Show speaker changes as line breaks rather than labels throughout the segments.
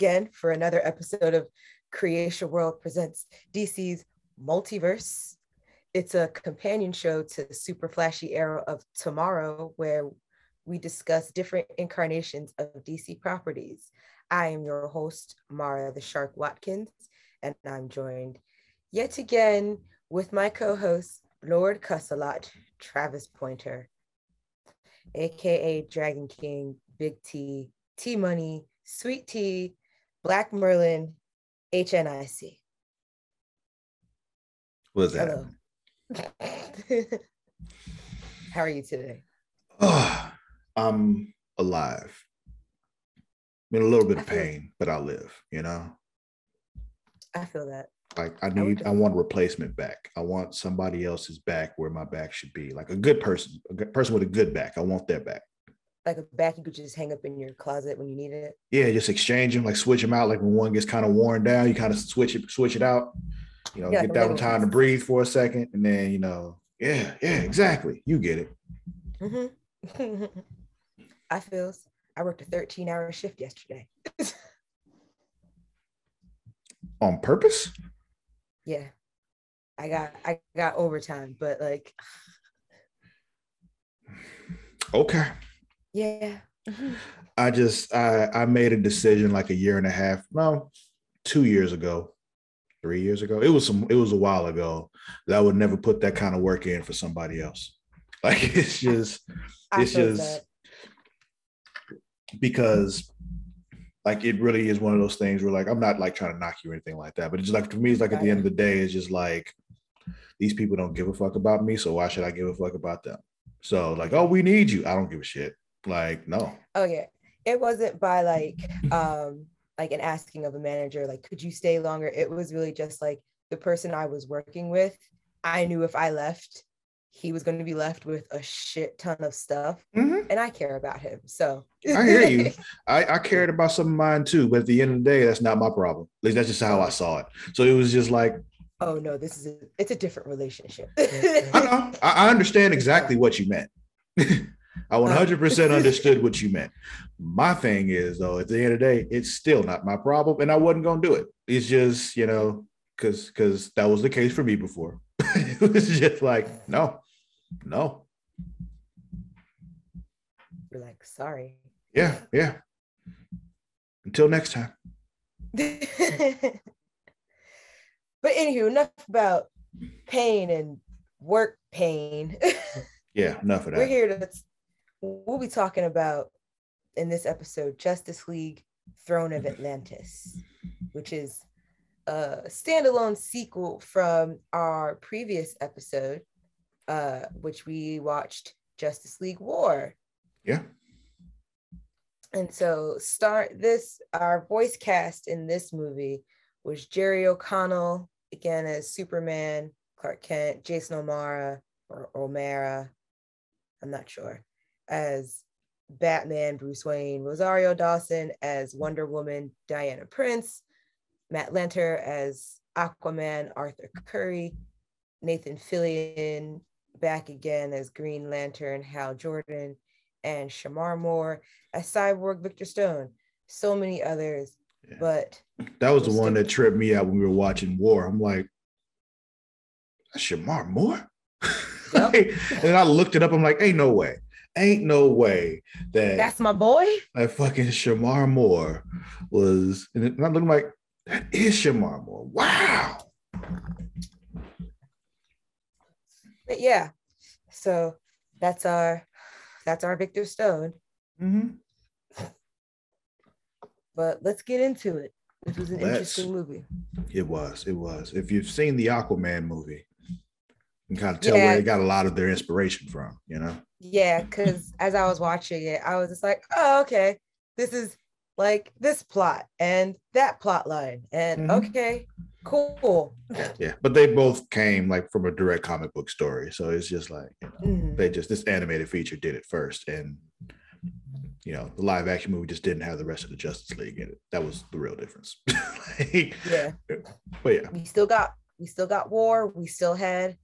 again for another episode of Creation World Presents DC's Multiverse. It's a companion show to super flashy Arrow of tomorrow, where we discuss different incarnations of DC properties. I am your host, Mara the Shark Watkins, and I'm joined yet again with my co host, Lord Cussalot, Travis Pointer, aka Dragon King, Big T, T Money, Sweet Tea, Black Merlin, HNIC.
What's that?
How are you today?
Oh, I'm alive. I'm in a little bit of pain, but I'll live, you know?
I feel that.
Like I need, I, I want a replacement back. I want somebody else's back where my back should be. Like a good person, a good person with a good back. I want their back
like a back you could just hang up in your closet when you need it.
Yeah, just exchange them, like switch them out. Like when one gets kind of worn down, you kind of switch it, switch it out. You know, yeah, get that one time to breathe for a second, and then you know, yeah, yeah, exactly. You get it.
Mm-hmm. I feel. I worked a 13 hour shift yesterday.
On purpose?
Yeah. I got I got overtime, but like
Okay.
Yeah. Mm-hmm.
I just I I made a decision like a year and a half, no, two years ago, three years ago. It was some it was a while ago that I would never put that kind of work in for somebody else. Like it's just it's just that. because like it really is one of those things where like I'm not like trying to knock you or anything like that, but it's just like for me, it's like at the end of the day, it's just like these people don't give a fuck about me, so why should I give a fuck about them? So like, oh, we need you. I don't give a shit. Like, no.
Oh yeah. It wasn't by like um like an asking of a manager, like, could you stay longer? It was really just like the person I was working with. I knew if I left, he was going to be left with a shit ton of stuff. Mm-hmm. And I care about him. So
I hear you. I, I cared about some of mine too, but at the end of the day, that's not my problem. At least that's just how I saw it. So it was just like,
oh no, this is a, it's a different relationship.
I know. I, I understand exactly what you meant. I uh, 100% understood what you meant. My thing is, though, at the end of the day, it's still not my problem, and I wasn't gonna do it. It's just, you know, because because that was the case for me before. it was just like, no, no.
You're like, sorry.
Yeah, yeah. Until next time.
but anywho, enough about pain and work pain.
yeah, enough of that.
We're here to we'll be talking about in this episode Justice League Throne of Atlantis, which is a standalone sequel from our previous episode, uh, which we watched Justice League War.
Yeah.
And so start this our voice cast in this movie was Jerry O'Connell again as Superman, Clark Kent, Jason O'Mara or O'Mara, I'm not sure as Batman, Bruce Wayne, Rosario Dawson as Wonder Woman, Diana Prince, Matt Lanter as Aquaman, Arthur Curry, Nathan Fillion back again as Green Lantern, Hal Jordan, and Shemar Moore as Cyborg Victor Stone. So many others, yeah. but
that was the one that tripped me out when we were watching War. I'm like, Shemar Moore. Yep. and I looked it up. I'm like, ain't no way ain't no way that
that's my boy.
That fucking Shemar Moore was, and I'm looking like that is Shemar Moore. Wow.
But yeah, so that's our that's our Victor Stone. Mm-hmm. But let's get into it. This was an let's, interesting movie.
It was. It was. If you've seen the Aquaman movie, can kind of tell yeah. where they got a lot of their inspiration from. You know.
Yeah, because as I was watching it, I was just like, oh, okay, this is like this plot and that plot line. And mm-hmm. okay, cool.
Yeah, but they both came like from a direct comic book story. So it's just like, you know, mm-hmm. they just, this animated feature did it first. And, you know, the live action movie just didn't have the rest of the Justice League in it. That was the real difference.
like, yeah.
But yeah.
We still got, we still got war. We still had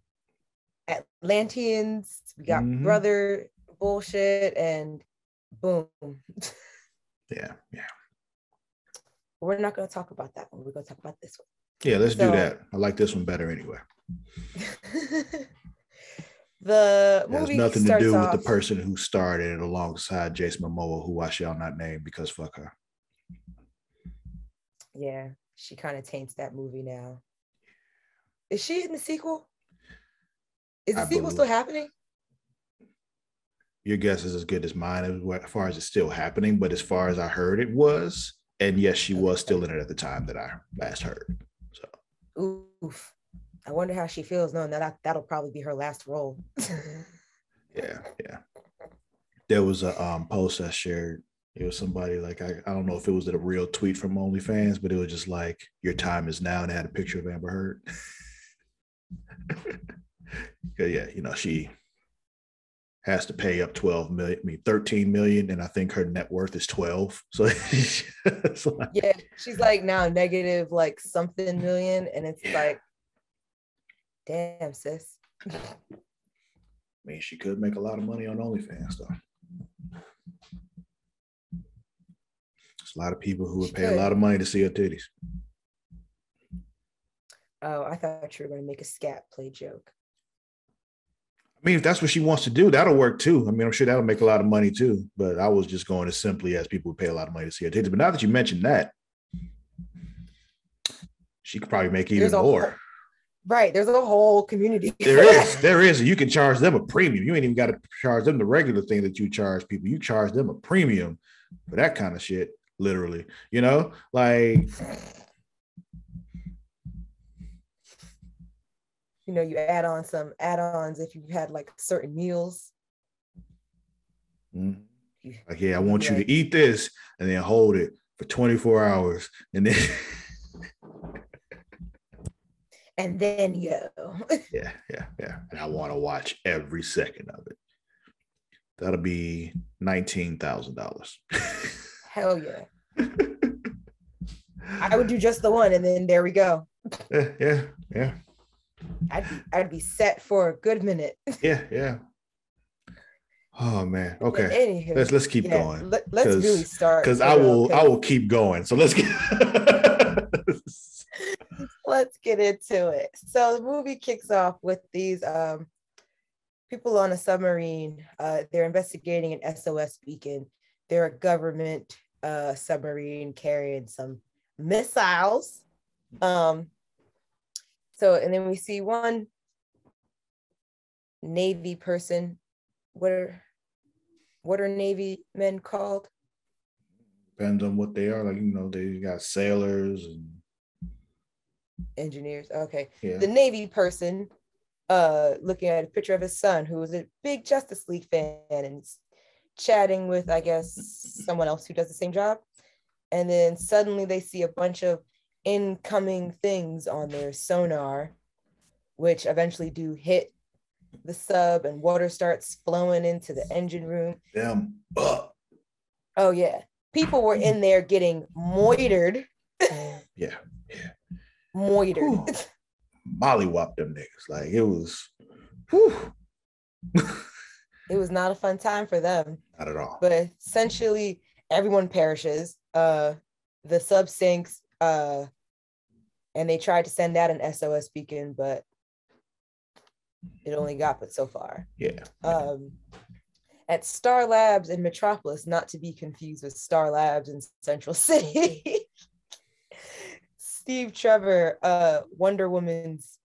Atlanteans, we got mm-hmm. brother bullshit, and boom.
yeah, yeah.
We're not going to talk about that one. We're going to talk about this one.
Yeah, let's
So-
do that. I like this one better anyway.
the
It has nothing to do
off,
with the person who started it alongside Jason Momoa, who I shall not name because fuck her.
Yeah, she kind of taints that movie now. Is she in the sequel? Is the
I
sequel
believe-
still happening?
Your guess is as good as mine as far as it's still happening, but as far as I heard, it was. And yes, she was still in it at the time that I last heard. So
Oof. I wonder how she feels No, that that- that'll probably be her last role.
yeah, yeah. There was a um, post I shared. It was somebody like I, I don't know if it was a real tweet from OnlyFans, but it was just like your time is now, and it had a picture of Amber Heard. yeah, you know she has to pay up 12 million, I mean 13 million, and I think her net worth is 12. So it's like,
yeah, she's like now negative like something million, and it's
Yeah.
like, damn, sis.
I mean, she could make a lot of money on OnlyFans though. There's a lot of people who would
She
pay a lot of money to see her titties.
Oh, I thought you were gonna make a scat play joke.
I mean, if that's what she wants to do, that'll work too. I mean, I'm sure that'll make a lot of money too. But I was just going as simply as people would pay a lot of money to see her titties. But now that you mentioned that, she could probably make even
a whole-
more.
Right, there's a whole community.
There is, there is. You can charge them a premium. You ain't even got to charge them the regular thing that you charge people. You charge them a premium for that kind of shit, literally. You know, like
you know, you add on some add-ons if you had like certain meals.
mm,
You-
like, yeah, I want you to eat this and then hold it for 24 hours, and then
And then go.
yeah, yeah, yeah. And I want to watch every second of it. That'll be nineteen thousand dollars.
Hell yeah. I would do just the one and then there we go.
yeah, yeah, yeah,
I'd be, I'd be set for a good minute.
yeah, yeah. Oh man. Okay.
Anywho,
Let's let's keep
yeah,
going.
Let, us really start.
because I will I will keep going. So let's get
Let's get into it. So the movie kicks off with these um, people on a submarine. Uh, they're investigating an SOS beacon. They're a government uh, submarine carrying some missiles. Um, so, and then we see one Navy person. What are what are Navy men called?
depends on what they are. Like you know, they got sailors and
Engineers. Okay.
yeah,
the Navy person uh looking at a picture of his son who was a big Justice League fan and chatting with I guess someone else who does the same job. And then suddenly they see a bunch of incoming things on their sonar, which eventually do hit the sub and water starts flowing into the engine room.
them up.
Oh yeah. People were in there getting moitered.
Yeah, Yeah.
moitered.
Whew. mollywop them niggas. Like it was,
it was not a fun time for them.
not at all.
but essentially everyone perishes. Uh, the sub sinks, uh, and they tried to send out an SOS beacon, but it only got but so far.
yeah,
Um, at Star Labs in Metropolis, not to be confused with Star Labs in Central City. Steve Trevor, uh, Wonder Woman's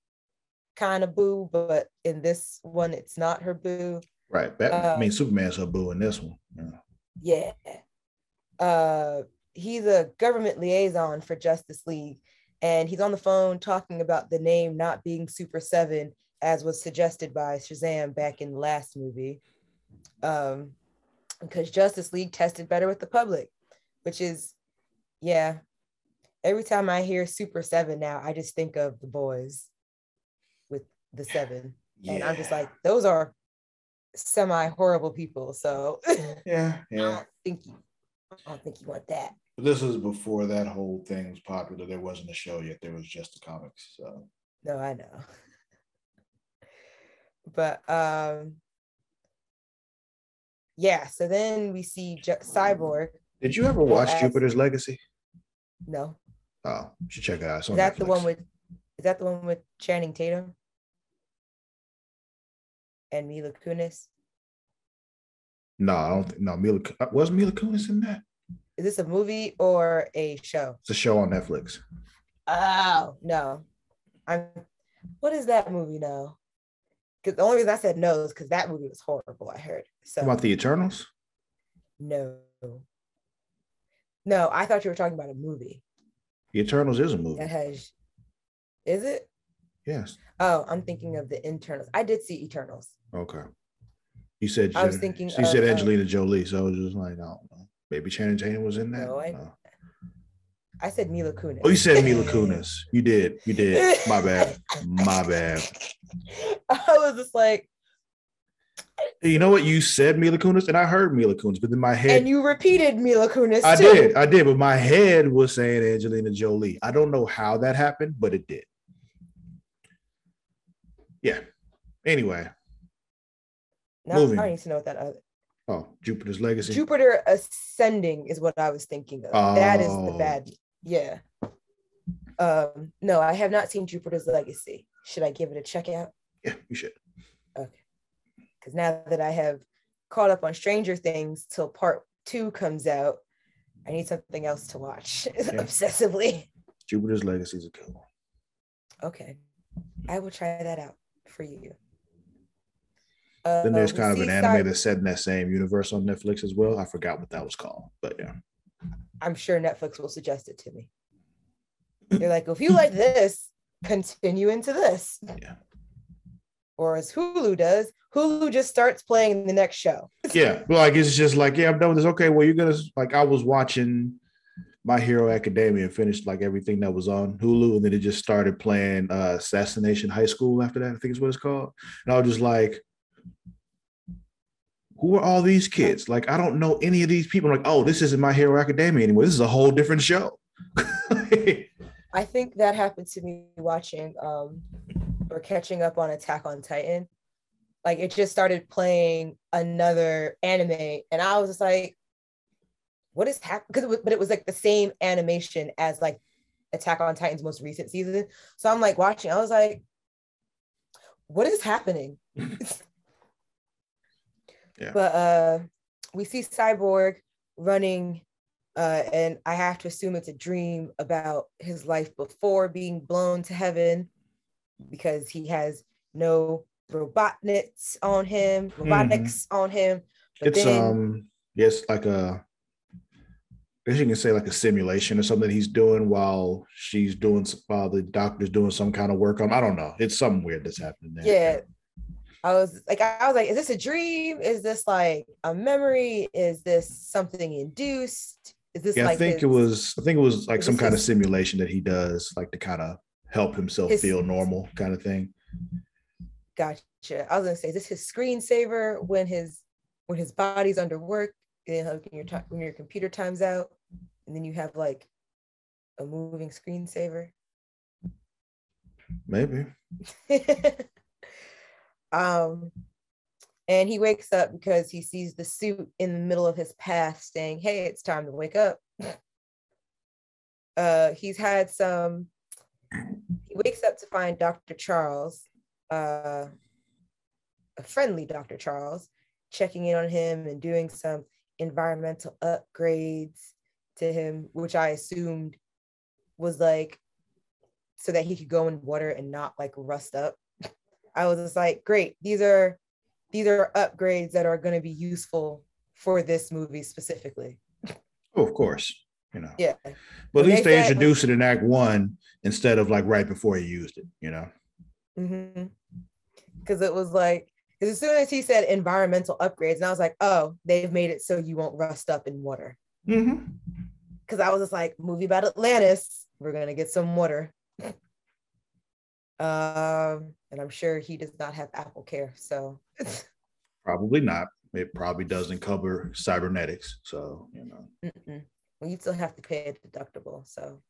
kind of boo, but in this one, it's not her boo.
right. Batman, I
uh,
mean, Superman's her boo in this one. Yeah.
Yeah. Uh, he's a government liaison for Justice League, and he's on the phone talking about the name not being Super Seven, as was suggested by Shazam back in the last movie. Um, because Justice League tested better with the public, which is, yeah. Every time I hear Super Seven now, I just think of the boys with the seven. And I'm just like, those are semi horrible people. So
yeah, yeah.
I don't think you I don't think you want that.
But this is before that whole thing was popular. There wasn't a show yet. There was just the comics. So
No, I know. But um yeah, so then we see Ju- Cyborg.
did you ever watch
as-
Jupiter's Legacy?
No.
Oh, you should check it out.
Is
on
that the one with is that the one with Channing Tatum? And Mila Kunis?
No, I don't think. No, Mila uh, was Mila Kunis in that.
Is this a movie or a show?
It's a show on Netflix.
Oh no. I'm what is that movie now? Because the only reason I said no is because that movie was horrible, I heard. So
About the Eternals.
no. No, I thought you were talking about a movie
The Eternals is a movie.
that has is it?
Yes.
Oh, I'm thinking of the internals. I did see Eternals.
Okay. You said
I was thinking
She said
of, uh,
Angelina Jolie, so I was just like, I don't know. Maybe Channing Tatum was in that.
No, I-
No.
I said Mila Kunis.
Oh, you said Mila Kunis. You did. You did. My bad. My bad.
I was just like,
You know what? You said Mila Kunis, and I heard Mila Kunis, but in my head,
and you repeated Mila Kunis
I
too.
did. I did, but my head was saying Angelina Jolie. I don't know how that happened, but it did. Yeah. Anyway,
Now
Moving.
I need to know what that other
oh, Jupiter's Legacy.
Jupiter Ascending is what I was thinking of. That is the
Oh.
bad. Yeah. Um, no, I have not seen Jupiter's Legacy. Should I give it a check out?
yeah, you should.
Okay. Because now that I have caught up on Stranger Things till part two comes out, I need something else to watch obsessively.
Jupiter's Legacy is a good one.
Okay. I will try that out for you.
Then there's
Uh,
kind of an anime that's set in that same universe on Netflix as well. I forgot what that was called, but yeah.
I'm sure Netflix will suggest it to me. They're like, if you like this, continue into this.
Yeah.
Or as Hulu does, Hulu just starts playing the next show.
Yeah. Well, like it's just like, yeah, I'm done with this. Okay, well, you're gonna like I was watching My Hero Academia and finished like everything that was on Hulu, and then it just started playing uh Assassination High School after that, I think is what it's called. And I was just like, who are all these kids? Like, I don't know any of these people. I'm like, oh, this isn't My Hero Academia anymore. This is a whole different show.
I think that happened to me watching um or catching up on Attack on Titan. Like it just started playing another anime, and I was just like, what is happening? Because but it was like the same animation as like Attack on Titan's most recent season. So I'm like watching, I was like, what is happening?
Yeah.
But uh we see Cyborg running uh and I have to assume it's a dream about his life before being blown to heaven because he has no robotniks on him, robotics on him. But
it's
then
um yes, like a I guess you can say like a simulation or something he's doing while she's doing while the doctor's doing some kind of work on. I don't know. It's something weird that's happening there.
yeah. I was like, I was like, is this a dream? Is this like a memory? Is this something induced? Is this
Yeah,
like
I think
his-
it was I think it was like some kind of simulation that he does like to kind of help himself
His-
feel normal kind of thing.
Gotcha. I was gonna say, is this his screensaver when his when his body's under work? When your time when your computer times out, and then you have like a moving screensaver.
Maybe.
um, and he wakes up because he sees the suit in the middle of his path, saying, "Hey, it's time to wake up." uh, he's had some. He wakes up to find Dr. Charles, uh, a friendly Dr. Charles, checking in on him and doing some environmental upgrades to him, which I assumed was like so that he could go in water and not like rust up. I was just like, great, these are these are upgrades that are going to be useful for this movie specifically.
Oh, of course. You know.
Yeah.
But at least
they
they
said-
introduced it in Act One instead of like right before he used it, you know.
Because it was like, because as soon as he said environmental upgrades, and I was like, oh, they've made it so you won't rust up in water.
Mm-hmm.
Because I was just like, movie about Atlantis, we're gonna get some water. um, and I'm sure he does not have Apple Care, so
Probably not. It probably doesn't cover cybernetics. So, you know.
Mm-mm. well, you still have to pay a deductible. So,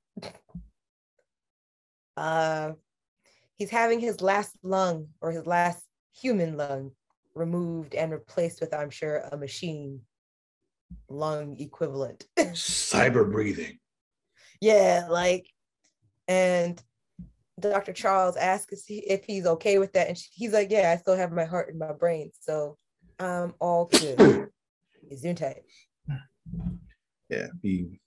uh, he's having his last lung or his last human lung removed and replaced with, I'm sure, a machine lung equivalent.
Cyber breathing.
yeah, like, and Dr. Charles asks if he's okay with that, and he's like, "Yeah, I still have my heart in my brain, so I'm all good." Zoom Gesundheit.
Yeah, he.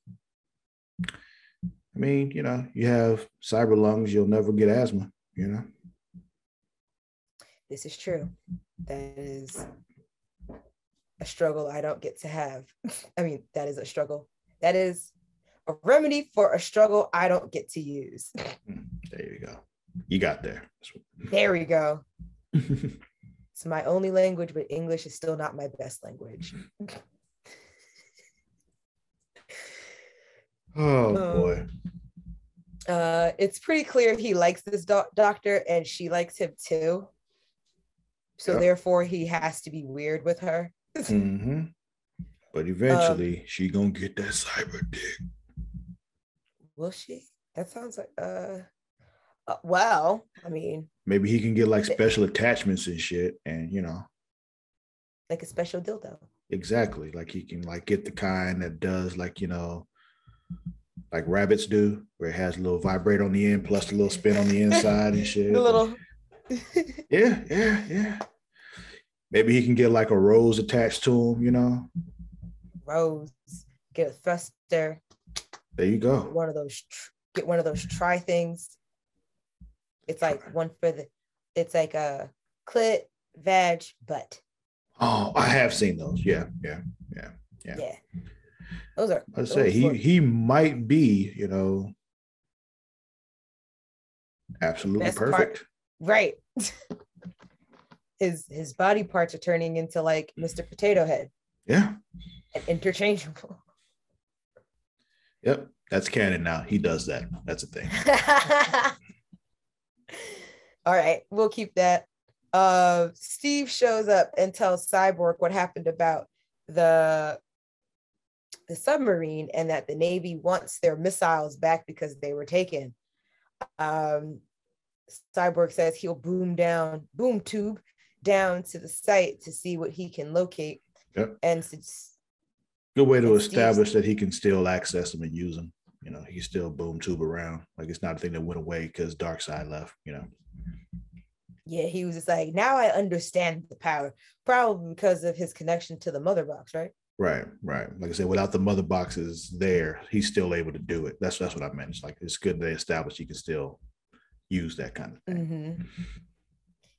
I mean, you know, you have cyber lungs, you'll never get asthma. You know.
This is true. That is a struggle I don't get to have. I mean, that is a struggle. That is a remedy for a struggle I don't get to use.
There you go. You got there.
There we go. it's my only language, but English is still not my best language.
oh um, boy.
Uh, it's pretty clear he likes this do- doctor and she likes him too. So yep. therefore, he has to be weird with her.
mm-hmm. But eventually, um, she gonna get that cyber dick.
Will she? That sounds like uh, uh well, I mean,
maybe he can get like special attachments and shit, and you know,
like a special dildo.
Exactly, like he can like get the kind that does like you know, like rabbits do, where it has a little vibrate on the end plus a little spin on the inside and shit.
The little.
yeah, yeah, yeah. Maybe he can get like a rose attached to him, you know.
Rose, get a thruster.
There you go.
Get One of those, get one of those try things. It's like one for the, it's like a clit, vag, butt.
Oh, I have seen those. Yeah, yeah, yeah, yeah.
Yeah. Those are.
I say he he might be, you know, absolutely Best perfect.
Part, right. his his body parts are turning into like Mr. Potato Head.
Yeah.
And interchangeable.
Yep, that's canon now. He does that. That's a thing.
All right, we'll keep that. Uh, Steve shows up and tells Cyborg what happened about the the submarine and that the Navy wants their missiles back because they were taken. Um, Cyborg says he'll boom down, boom tube down to the site to see what he can locate.
Yep.
And
good way to establish that he can still access them and use them. You know, he can still boom tube around. Like it's not a thing that went away because Darkseid left, you know.
Yeah, he was just like, now I understand the power, probably because of his connection to the mother box, right?
Right, right. Like I said, without the mother boxes there, he's still able to do it. That's that's what I meant. It's like it's good they established he can still use that kind of thing.
Mm-hmm.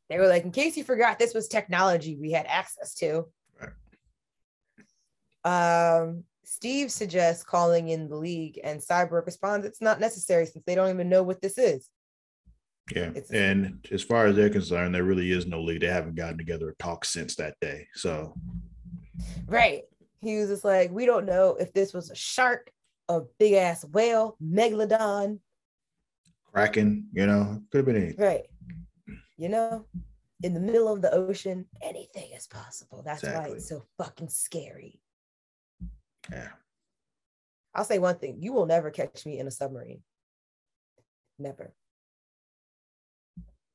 They were like, in case you forgot, this was technology we had access to. Um, Steve suggests calling in the league, and Cyborg responds, "It's not necessary since they don't even know what this is."
Yeah, it's- and as far as they're concerned, there really is no league. They haven't gotten together to talk since that day. So,
right, he was just like, "We don't know if this was a shark, a big ass whale, megalodon,
kraken. You know, could have been anything."
Right you know, in the middle of the ocean, anything is possible. That's exactly. why it's so fucking scary.
Yeah.
I'll say one thing you will never catch me in a submarine. Never.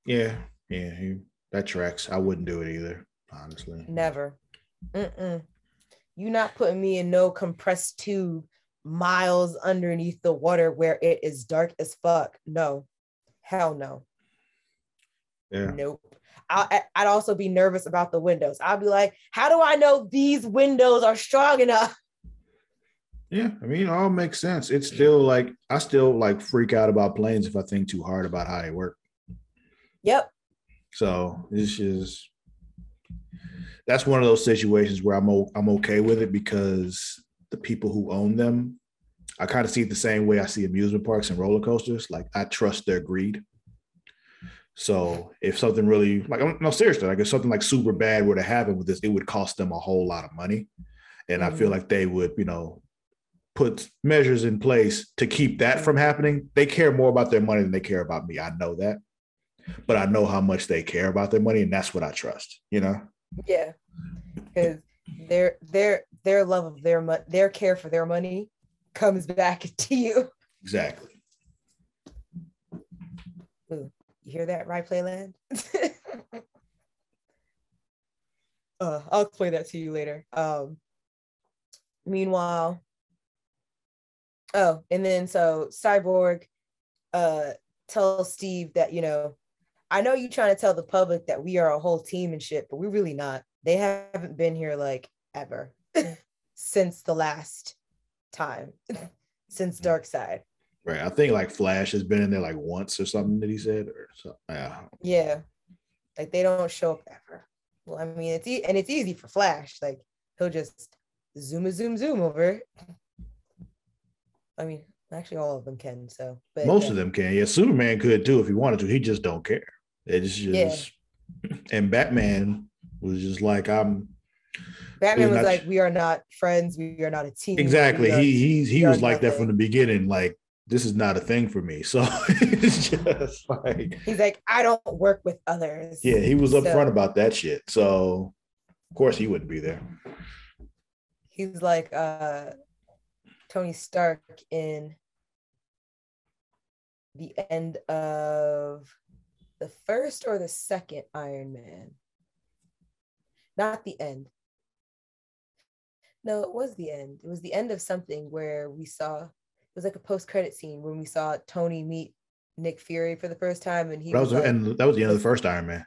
Yeah. Yeah. that tracks. I wouldn't do it either, honestly.
Never. Mm-mm. You not putting me in no compressed tube miles underneath the water where it is dark as fuck. No. Hell no.
Yeah.
Nope. I, I'd also be nervous about the windows. I'd be like, how do I know these windows are strong enough?
Yeah, I mean, it all makes sense. It's still like I still like freak out about planes if I think too hard about how they work.
Yep.
So this is that's one of those situations where I'm o- I'm okay with it because the people who own them, I kind of see it the same way I see amusement parks and roller coasters. Like I trust their greed. So if something really like no seriously, like if something like super bad were to happen with this, it would cost them a whole lot of money. And mm-hmm. I feel mm-hmm. like they would, you know, put measures in place to keep that from happening. They care more about their money than they care about me. I know that. But I know how much they care about their money, and that's what I trust, you know?
Yeah. Because their their their love of their money, their care for their money comes back to you.
Exactly.
Ooh. You hear that, right, Playland? uh, I'll explain that to you later. Um, meanwhile, Oh, and then so Cyborg uh tells Steve that, you know, I know you're trying to tell the public that we are a whole team and shit, but we're really not. They haven't been here like ever since the last time, since Darkseid
Right. I think like Flash has been in there like once or something that he said or so. Yeah.
Yeah. Like they don't show up ever. Well, I mean, it's e- and it's easy for Flash. Like he'll just zoom a zoom zoom over. I mean, actually, all of them can. So, but
Most
yeah.
of them can. Yeah, Superman could too if he wanted to. He just don't care. It's just and Batman was just like I'm
Batman was
not-
like, "We are not friends. We are not a team."
exactly. He he's he was like that from the beginning. Like this is not a thing for me. So it's just like
He's like, "I don't work with others."
yeah, he was
So-
upfront about that shit. So of course he wouldn't be there.
he's like uh Tony Stark in the end of the first or the second Iron Man. Not the end. No, it was the end. It was the end of something where we saw it was like a post-credit scene when we saw Tony meet Nick Fury for the first time and he
That
was,
was
like,
and that was the end of the first Iron Man.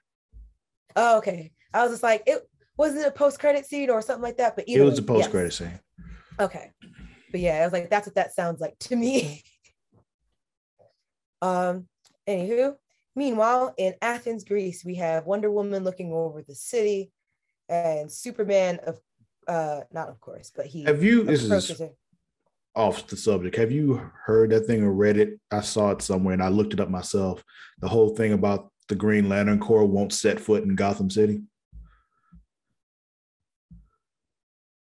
Oh, okay. I was just like, it wasn't a post-credit scene or something like that, but
It was a
way,
post
yes.
credit scene.
Okay. But yeah, I was like, that's what that sounds like to me. um, anywho, meanwhile, in Athens, Greece, we have Wonder Woman looking over the city and Superman of uh not of course, but he
Have you this is
her.
off the subject. Have you heard that thing or read it? I saw it somewhere and I looked it up myself. The whole thing about the Green Lantern Corps won't set foot in Gotham City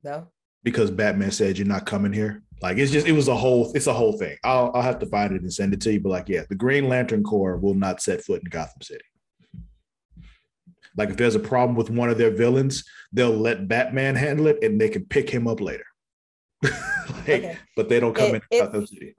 No.
Because Batman said you're not coming here. Like it's just it was a whole it's a whole thing. I'll I'll have to find it and send it to you. But like yeah, the Green Lantern Corps will not set foot in Gotham City. Like if there's a problem with one of their villains, they'll let Batman handle it and they can pick him up later. Like,
Okay.
But they don't come
It-
in
it-
Gotham City.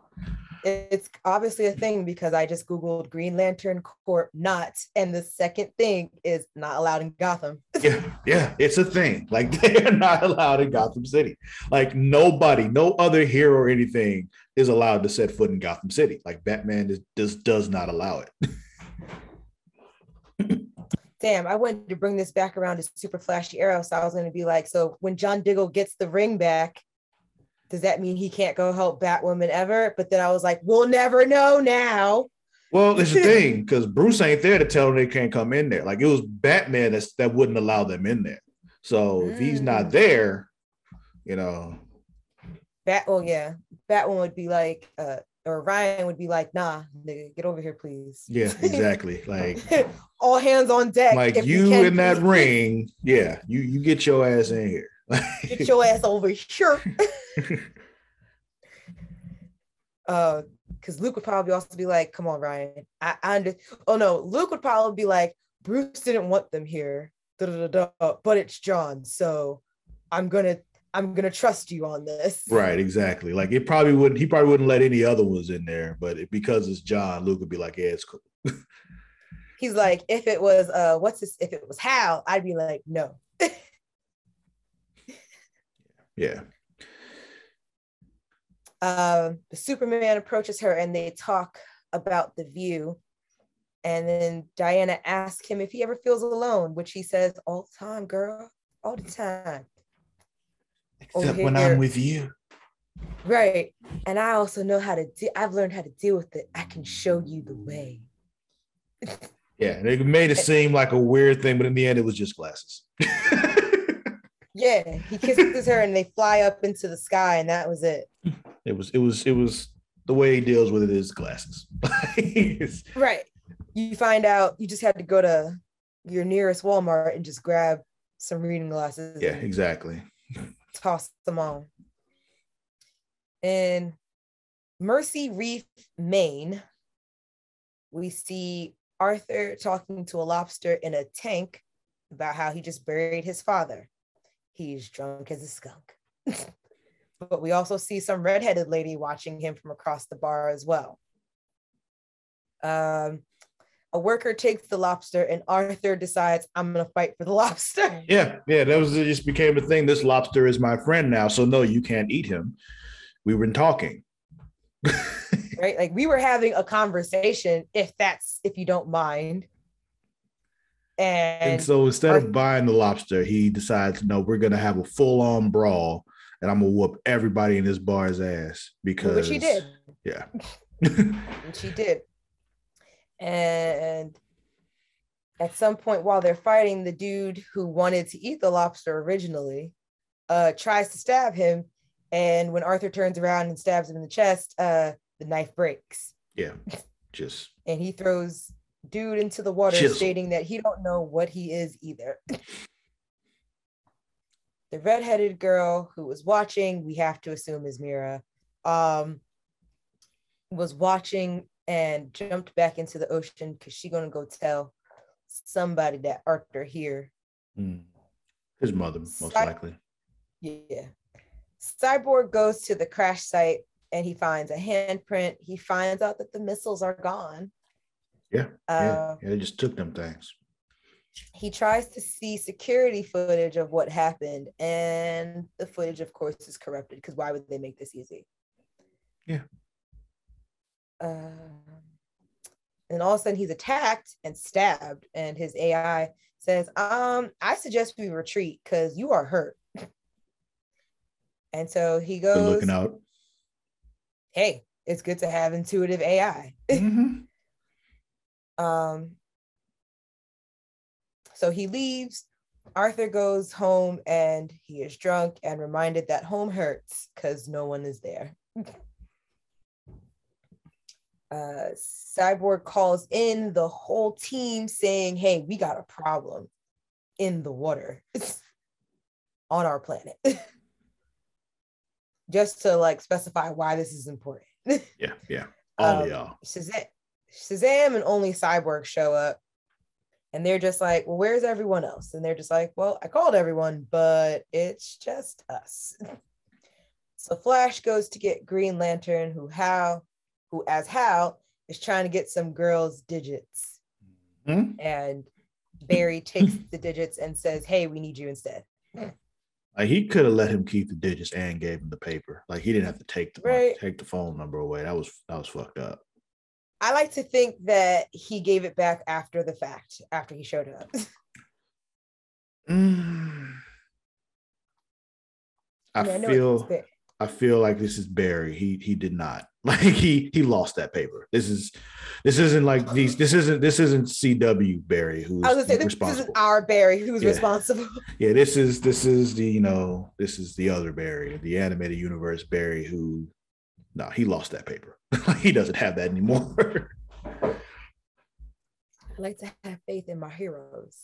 It's obviously a thing because I just Googled Green Lantern Corp not, and the second thing is not allowed in Gotham.
Yeah, yeah, it's a thing. Like they are not allowed in Gotham City. Like nobody, no other hero or anything is allowed to set foot in Gotham City. Like Batman is, just does not allow it.
damn, I wanted to bring this back around to Super Flashy Arrow. So I was going to be like, so when John Diggle gets the ring back, does that mean he can't go help Batwoman ever? But then I was like, we'll never know now.
Well, it's the thing because Bruce ain't there to tell them they can't come in there. Like it was Batman that's, that wouldn't allow them in there. So if he's not
Mm.
there, you know,
Bat, oh yeah, Batwoman would be like, uh, or Ryan would be like, nah, nigga, get over here, please.
yeah, exactly. Like
All hands on deck.
like
if
you
can,
in that ring, yeah, you you get your ass in here.
Get your ass over here. uh because Luke would probably also be like, come on, Ryan. I, I under oh no, Luke would probably be like, Bruce didn't want them here, da, da, da, but it's John. So I'm gonna I'm gonna trust you on this.
Right, exactly. Like it probably wouldn't. He probably wouldn't let any other ones in there, but it, because it's John, Luke would be like, "Yeah, it's cool."
He's like, if it was uh what's this, if it was Hal, I'd be like, no.
Yeah,
um, the Superman approaches her and they talk about the view. And then Diana asks him if he ever feels alone, which he says all the time, girl, all the time.
Except when. I'm with you.
Right. And I also know how to de- I've learned how to deal with it. I can show you the way.
Yeah, they made it seem like a weird thing, but in the end, it was just glasses.
Yeah. He kisses her and they fly up into the sky, and that was it.
it was, it was, it was the way he deals with it is glasses.
Right. You find out you just had to go to your nearest Walmart and just grab some reading glasses.
yeah, exactly.
toss them on. In Mercy Reef, Maine, we see Arthur talking to a lobster in a tank about how he just buried his father. He's drunk as a skunk. but we also see some redheaded lady watching him from across the bar as well. Um, a worker takes the lobster, and Arthur decides, I'm going to fight for the lobster.
Yeah, yeah, that was it. Just became a thing. This lobster is my friend now, so no, you can't eat him. We've been talking.
right? Like we were having a conversation, if that's if you don't mind. And,
and so instead of buying the lobster, he decides, no, we're gonna have a full-on brawl, and I'm gonna whoop everybody in this bar's ass because
which he did.
Yeah.
which he did. And at some point while they're fighting, the dude who wanted to eat the lobster originally uh, tries to stab him. And when Arthur turns around and stabs him in the chest, uh, the knife breaks.
Yeah, just.
and he throws dude into the water, chisel. stating that he don't know what he is either. the redheaded girl who was watching, we have to assume is Mera, um, was watching and jumped back into the ocean because she gonna go tell somebody that Arthur here.
Mm. His mother, most Cy- likely.
Yeah. Cyborg goes to the crash site and he finds a handprint. He finds out that the missiles are gone.
Yeah. Uh, yeah. They just took them things.
He tries to see security footage of what happened, and the footage, of course, is corrupted because why would they make this easy?
Yeah.
Uh, and all of a sudden he's attacked and stabbed and his ai says um i suggest we retreat because you are hurt and so he goes
Good looking out
hey it's good to have intuitive ai mm-hmm. Um so he leaves arthur goes home and he is drunk and reminded that home hurts because no one is there uh, Cyborg calls in the whole team saying, Hey, we got a problem in the water on our planet. Just to like specify why this is important.
yeah, yeah. All
um,
y'all.
Shazam, Shazam and only Cyborg show up. And they're just like, Well, where's everyone else? And they're just like, Well, I called everyone, but it's just us. so Flash goes to get Green Lantern, who how who, as Hal, is trying to get some girl's digits. Mm-hmm. And Barry takes the digits and says, Hey, we need you instead.
Like he could have let him keep the digits and gave him the paper. Like he didn't have to take the right. take the phone number away. That was that was fucked up.
I like to think that he gave it back after the fact, after he showed up.
mm. I, I, mean, feel I feel like this is Barry. He he did not. Like he he lost that paper. This is this isn't like these. This isn't this isn't CW Barry who's I was say
this is our Barry who's
yeah.
responsible.
Yeah, this is this is the you know this is the other Barry, the animated universe Barry who no he lost that paper. he doesn't have that anymore.
I like to have faith in my heroes.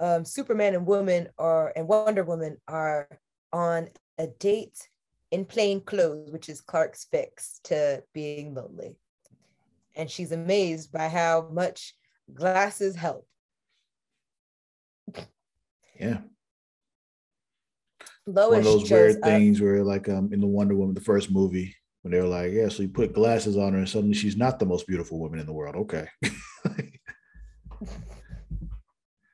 Um, Superman and Woman are and Wonder Woman are on a date in plain clothes, which is Clark's fix to being lonely. And she's amazed by how much glasses help.
Yeah.
Lois
One of those weird up. things where, like, um, in the Wonder Woman, the first movie, when they were like, "Yeah, so you put glasses on her, and suddenly she's not the most beautiful woman in the world." Okay.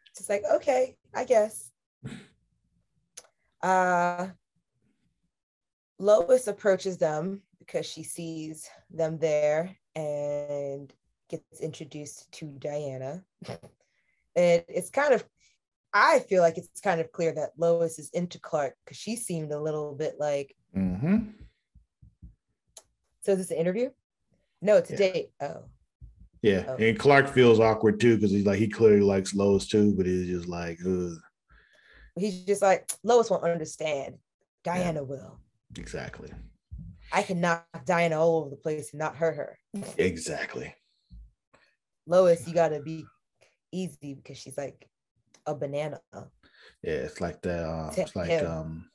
it's like, okay, I guess. Uh, Lois approaches them because she sees them there and gets introduced to Diana. and it's kind of, I feel like it's kind of clear that Lois is into Clark because she seemed a little bit like.
Mm-hmm.
So is this an interview? No, it's a yeah. date. Oh.
Yeah, oh. and Clark feels awkward too because he's like he clearly likes Lois too, but he's just like, Ugh.
he's just like Lois won't understand. Diana yeah. will.
Exactly.
I can knock Diana all over the place and not hurt her.
Exactly.
Lois, you gotta be easy because she's like a banana.
Yeah, it's like the uh, it's like um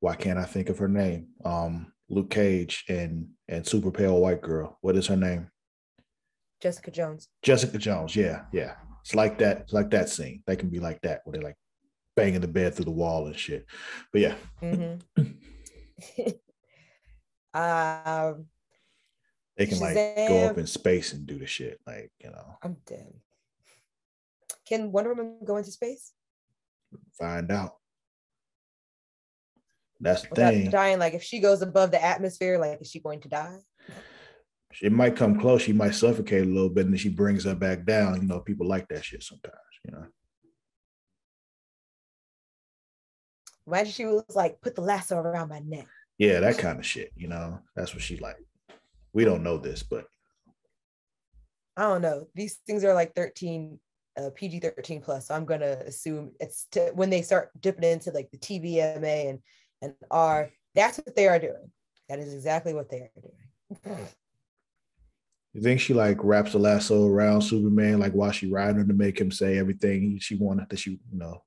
why can't I think of her name? Um Luke Cage and and super pale white girl. What is her name?
Jessica Jones.
Jessica Jones, yeah, yeah. It's like that, it's like that scene. They can be like that where they like banging the bed through the wall and shit. But yeah.
Mm-hmm. um,
they can Shazam. like go up in space and do the shit. Like, you know.
I'm dead. Can Wonder Woman go into space?
Find out. That's the
without
thing.
dying. Like if she goes above the atmosphere, like is she going to die?
It might come close. She might suffocate a little bit, and then she brings her back down. You know, people like that shit sometimes. You know.
Imagine she was like, put the lasso around my neck.
Yeah, that kind of shit. You know, that's what she like. We don't know this, but
I don't know. These things are like 13, uh, PG 13 plus. So I'm going to assume it's to, when they start dipping into like the TVMA and, and are that's what they are doing. That is exactly what they are doing.
you think she like wraps the lasso around Superman, like while she riding him to make him say everything she wanted that she, you know,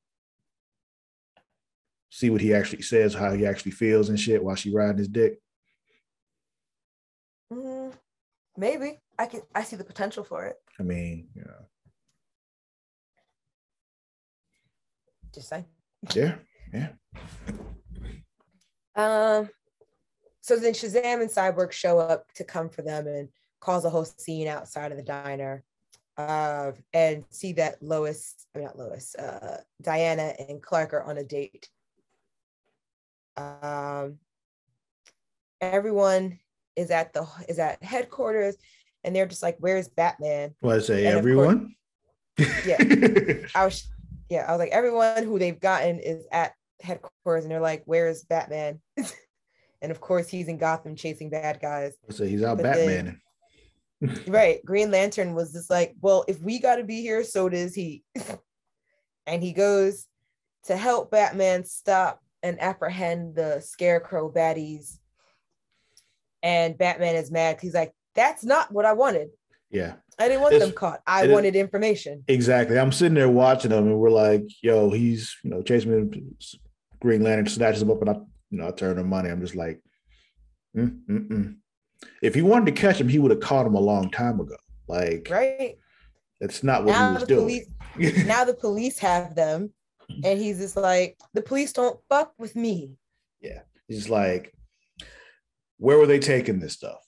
see what he actually says, how he actually feels and shit while she riding his dick.
Mm, maybe I can. I see the potential for it.
I mean, yeah.
Just saying.
yeah, yeah.
Um. So then Shazam and Cyborg show up to come for them and cause a whole scene outside of the diner, uh, and see that Lois, I mean not Lois, uh, Diana and Clark are on a date. Um. Everyone is at the is at headquarters, and they're just like, "Where's Batman?"
I say,
of
everyone?
Yeah. I was, yeah, I was like, everyone who they've gotten is at headquarters, and they're like, "Where's Batman?" and of course, he's in Gotham chasing bad guys.
So he's out
But
Batman.
Right? Green Lantern was just like, "Well, if we got to be here, so does he." and he goes to help Batman stop and apprehend the Scarecrow baddies. And Batman is mad. he's like, "That's not what I wanted.
Yeah,
I didn't want
It's-
them caught. I
it is-
wanted information."
exactly. I'm sitting there watching them, and we're like, "Yo, he's you know chasing me." Green Lantern snatches him up, and I you know I turn him money. I'm just like, mm, mm, mm. if he wanted to catch him, he would have caught him a long time ago. Like
Right
that's not what
now,
he was
the
doing.
police now the police have them and he's just like the police don't fuck with me Yeah,
He's like, where were they taking this stuff?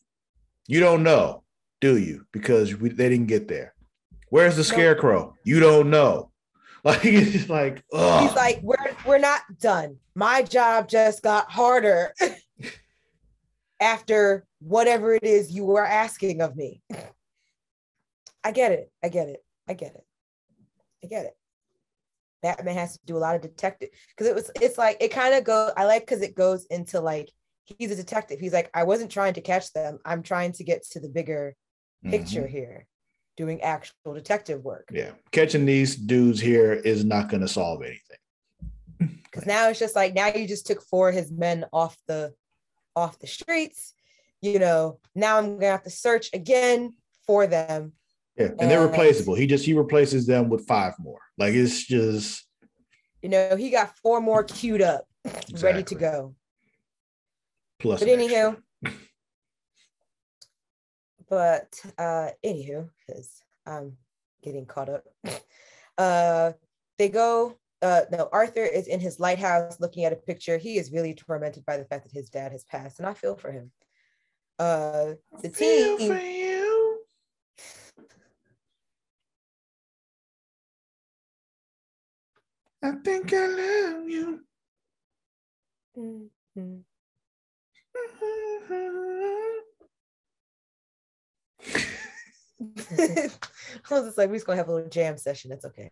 You don't know, do you? Because we, they didn't get there. Where's the scarecrow? You don't know. Like it's just like, oh,
he's like we're we're not done. My job just got harder after whatever it is you were asking of me. I get it. I get it. I get it. I get it. Batman has to do a lot of detective because it was it's like it kind of go i like because it goes into like he's a detective. He's like i wasn't trying to catch them. I'm trying to get to the bigger
Mhm.
picture here doing actual detective work
Yeah, catching these dudes here is not going to solve anything.
because now it's just like now you just took four of his men off the off the streets you know now i'm gonna have to search again for them
Yeah, and they're replaceable. He just he replaces them with five more. Like it's just
you know he got four more queued up ready to go
plus.
but
an extra.
Anywho but uh anywho because i'm getting caught up uh they go uh no arthur is in his lighthouse looking at a picture he is really tormented by the fact that his dad has passed and i feel for him uh the
Feel
team
for you. I think I love you.
Mhm. I was just like, we're just gonna have a little jam session. That's okay.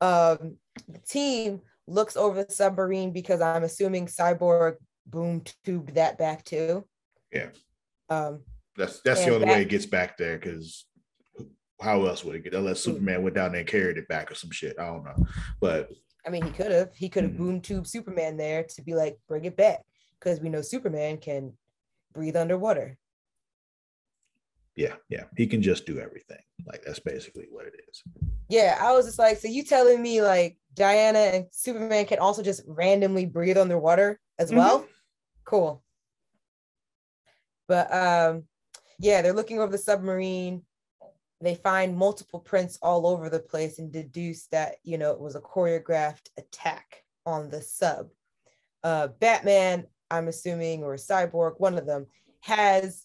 Um, the team looks over the submarine because I'm assuming Cyborg boom tubed that back too.
Yeah.
Um,
That's that's the only
that-
way it gets back there because how else would it get unless
Hmm.
Superman went down there and carried it back or some shit? I don't know. But
I mean, he could have he could have
Mhm.
boom tube Superman there to be like, bring it back because we know Superman can breathe underwater.
Yeah, yeah, he can just do everything. Like that's basically what it is.
Yeah, I was just like, so you telling me like Diana and Superman can also just randomly breathe underwater as
Mhm.
well? Cool. But um, yeah, they're looking over the submarine. They find multiple prints all over the place and deduce that you know it was a choreographed attack on the sub. Uh, Batman, I'm assuming, or Cyborg, one of them, has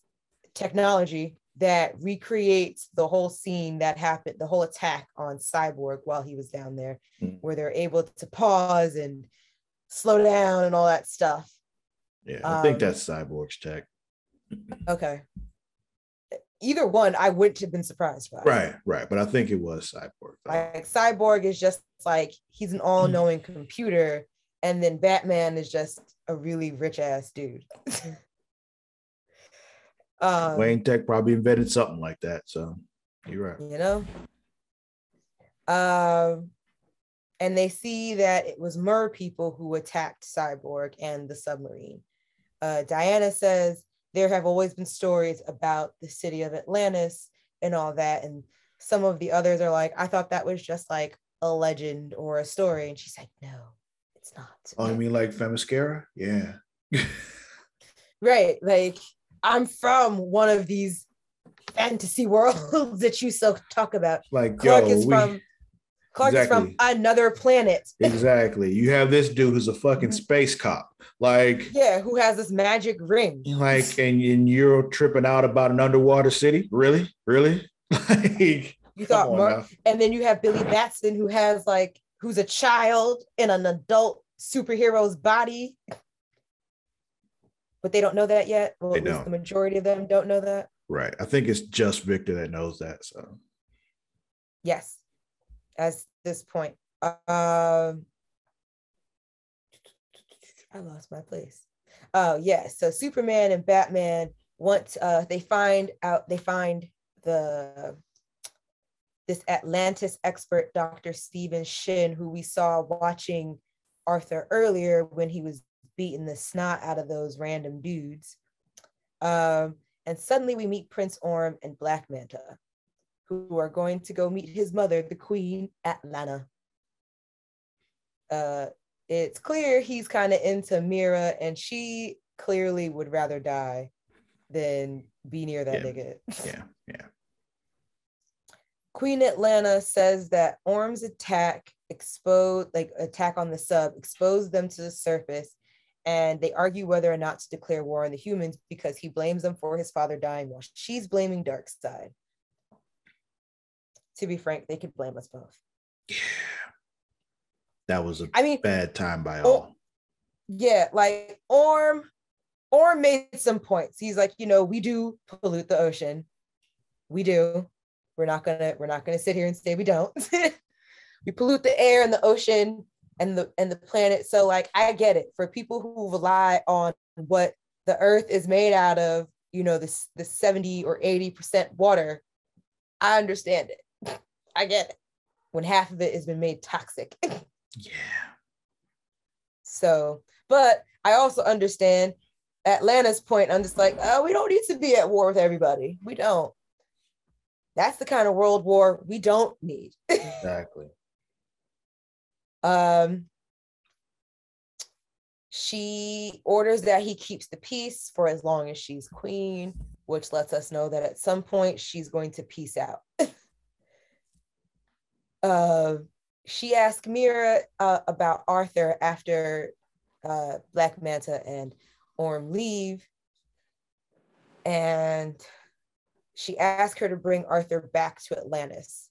technology that recreates the whole scene that happened, the whole attack on Cyborg while he was down there,
Mm.
where they're able to pause and slow down and all that stuff.
Yeah, I think
Um,
that's Cyborg's tech.
Okay. Either one, I wouldn't have been surprised by.
Right, right. But I think it was Cyborg. though.
Like Cyborg is just like he's an all-knowing computer, and then Batman is just a really rich ass dude. um,
Wayne Tech probably invented something like that. So you're right.
you know. Um, and they see that it was Mer people who attacked Cyborg and the submarine. Uh, Diana says there have always been stories about the city of Atlantis and all that, and some of the others are like, I thought that was just like a legend or a story, and she's like, No, it's not.
Oh, you mean like Themyscira? Yeah.
right? Like I'm from one of these fantasy worlds that you so talk about.
Like,
Clark
yo,
is
we,
from Clark is from another planet.
exactly. You have this dude who's a fucking mm-hmm. space cop. Like,
Yeah, who has this magic ring.
like, and, and you're tripping out about an underwater city? Really? Really? like,
You thought,
on
Mar-
now.
and then you have Billy Batson, who has like, who's a child in an adult superhero's body. But they don't know that yet. Well, at least the majority of them don't know that.
Right. I think it's just Victor that knows that. So
Yes, at this point. Um, I lost my place. Oh yeah, so Superman and Batman once uh they find out they find the this Atlantis expert Dr. Stephen Shin who we saw watching Arthur earlier when he was beating the snot out of those random dudes. Um, and suddenly we meet Prince Orm and Black Manta who are going to go meet his mother, the Queen Atlanna. Uh, it's clear he's kind of into Mera, and she clearly would rather die than be near that
Yeah.
nigga.
yeah, yeah.
Queen Atlanna says that Orm's attack exposed, like attack on the sub, exposed them to the surface, and they argue whether or not to declare war on the humans because he blames them for his father dying while she's blaming Darkseid. To be frank, they could blame us both.
Yeah. That was a
I mean,
bad time by
Oh,
all.
yeah, like Orm, Orm made some points. He's like, you know, we do pollute the ocean. We do. We're not gonna, we're not gonna sit here and say we don't. we pollute the air and the ocean and the and the planet. So like I get it. For people who rely on what the earth is made out of, you know, this the 70 or 80% water, I understand it. I get it. When half of it has been made toxic.
Yeah.
So, but I also understand Atlanna's point. I'm just like, oh, we don't need to be at war with everybody. We don't. That's the kind of world war we don't need.
Exactly.
Um, she orders that he keeps the peace for as long as she's queen, which lets us know that at some point she's going to peace out. uh, she asked Mera uh, about Arthur after uh, Black Manta and Orm leave. And she asked her to bring Arthur back to Atlantis.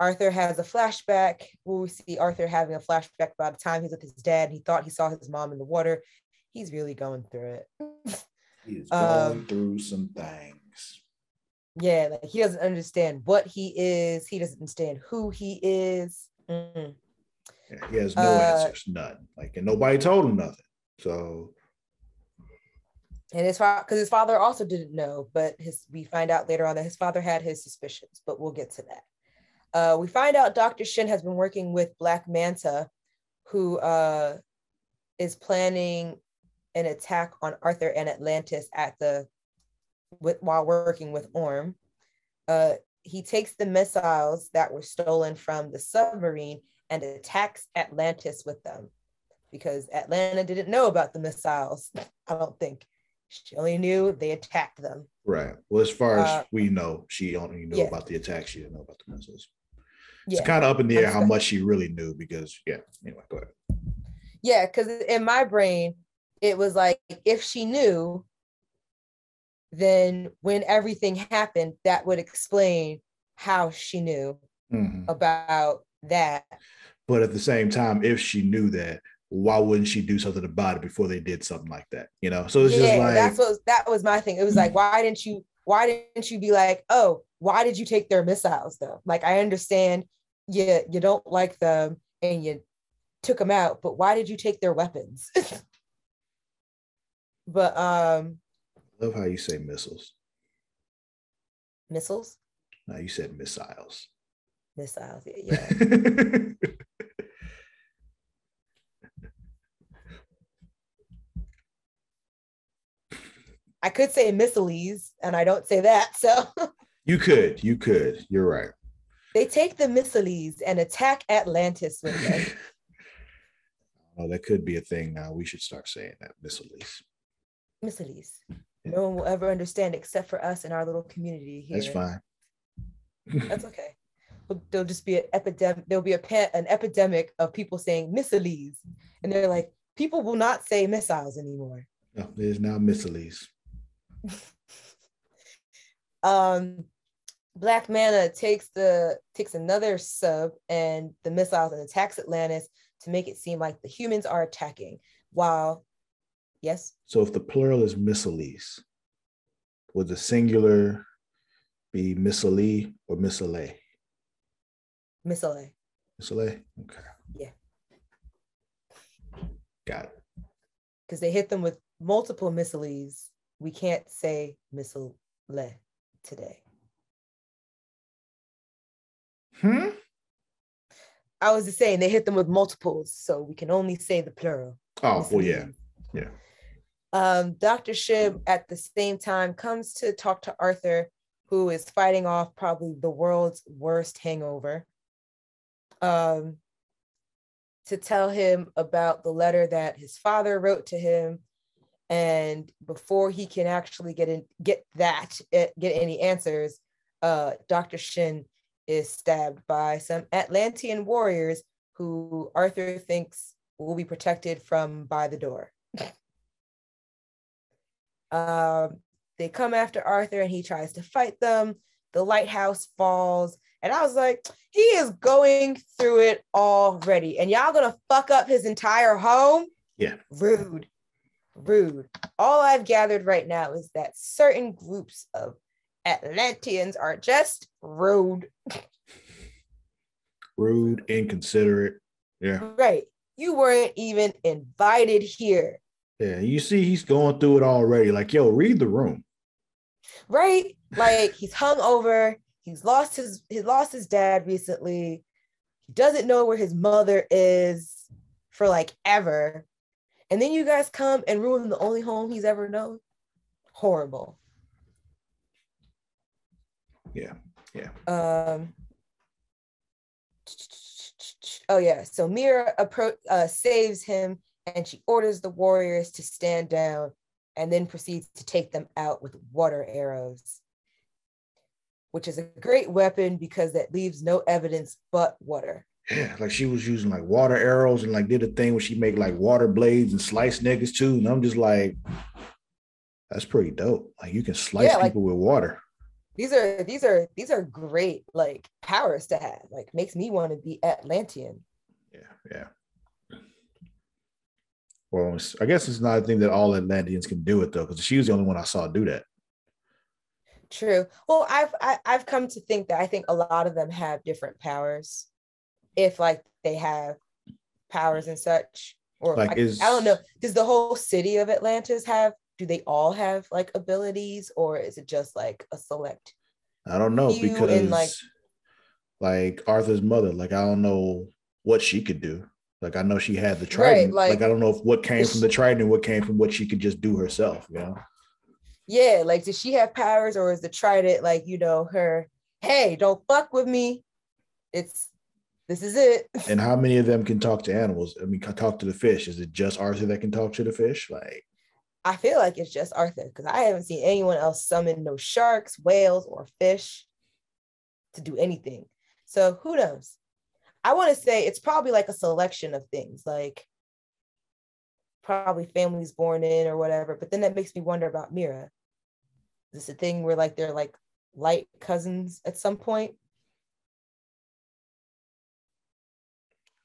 Arthur has a flashback we see Arthur having a flashback about the time he's with his dad. He thought he saw his mom in the water. He's really going through it.
He's
Um,
going through some things.
Yeah, like he doesn't understand what he is. He doesn't understand who he is. Mm.
Yeah, he has no
Uh,
answers, none. Like, and nobody told him nothing. So
And his father, because his father also didn't know, but his we find out later on that his father had his suspicions, but we'll get to that. Uh, we find out Dr. Shin has been working with Black Manta, who uh, is planning an attack on Arthur and Atlantis at the with while working with Orm. Uh, he takes the missiles that were stolen from the submarine and attacks Atlantis with them because Atlanna didn't know about the missiles. I don't think she only knew they attacked them.
right. Well, as far as
Uh,
we know, she only knew
yeah.
about the attack. She didn't know about the missiles.
Yeah,
It's kind of up in the air how much she really knew because yeah. Anyway, go ahead.
yeah, because in my brain, it was like if she knew, then when everything happened, that would explain how she knew
Mhm.
about that.
But at the same time, if she knew that, why wouldn't she do something about it before they did something like that? You know, so it's
yeah,
just like
that's what that was my thing. It was like, why didn't you? Why didn't you be like, oh, why did you take their missiles though? Like, I understand, you you don't like them and you took them out, but why did you take their weapons? but um,
I love how you say missiles.
Missiles.
No, you said missiles.
Missiles. Yeah. I could say missiles, and I don't say that. So
you could, you could. You're right.
They take the missiles and attack Atlantis with them.
oh, that could be a thing now. We should start saying that missiles.
Missiles. No one will ever understand except for us in our little community here.
That's fine.
That's okay. There'll just be an epidemic. There'll be a an epidemic of people saying missiles, and they're like, people will not say missiles anymore.
No, there's now missiles.
um, Black Manta takes the takes another sub and the missiles and attacks Atlantis to make it seem like the humans are attacking. While, yes.
So if the plural is missiles, would the singular be missile or missile?
Missile.
Missile. Okay.
Yeah.
Got it.
Because they hit them with multiple missiles we can't say missile today.
Hmm?
I was just saying they hit them with multiples, so we can only say the plural.
Oh, well, yeah. Yeah.
Um, Dr. Shin at the same time comes to talk to Arthur, who is fighting off probably the world's worst hangover. Um, to tell him about the letter that his father wrote to him and before he can actually get in get that eh, get any answers uh dr shin is stabbed by some atlantean warriors who arthur thinks will be protected from by the door. Um they come after arthur and he tries to fight them. The lighthouse falls and i was like he is going through it already. And y'all gonna fuck up his entire home?
Yeah.
Rude. Rude. All I've gathered right now is that certain groups of Atlanteans are just rude.
rude, inconsiderate. Yeah.
Right. You weren't even invited here.
Yeah. You see, he's going through it already. Like, yo, read the room.
Right. Like he's hung over. He's lost his he lost his dad recently. He doesn't know where his mother is for like ever. And then you guys come and ruin the only home he's ever known. Horrible.
Yeah. Yeah.
Um Oh yeah. So Mera appro- uh, saves him and she orders the warriors to stand down and then proceeds to take them out with water arrows, which is a great weapon because that leaves no evidence but water
yeah, like she was using like water arrows and like did a thing where she make like water blades and slice niggas too. And I'm just like, that's pretty dope. Like you can slice yeah, people with water.
These are these are these are great like powers to have. Like makes me want to be Atlantean.
Yeah, yeah. Well, I guess it's not a thing that all Atlanteans can do it though, because she was the only one I saw do that.
True. Well, I've I, have i have come to think that I think a lot of them have different powers if like they have powers and such or like is, I don't know does the whole city of atlantis have do they all have like abilities or is it just like a select
i don't know because like like arthur's mother like i don't know what she could do like i know she had the trident right, like, like, i don't know if what came from the trident and what came from what she could just do herself you know
yeah like does she have powers or is the trident like you know her hey don't fuck with me it's this is it.
and how many of them can talk to animals? I mean, talk to the fish. Is it just Arthur that can talk to the fish? Like,
I feel like it's just Arthur because I haven't seen anyone else summon no sharks, whales, or fish to do anything. So who knows? I want to say it's probably like a selection of things, like probably families born in or whatever. But then that makes me wonder about Mera. Is this a thing where like they're like light cousins at some point?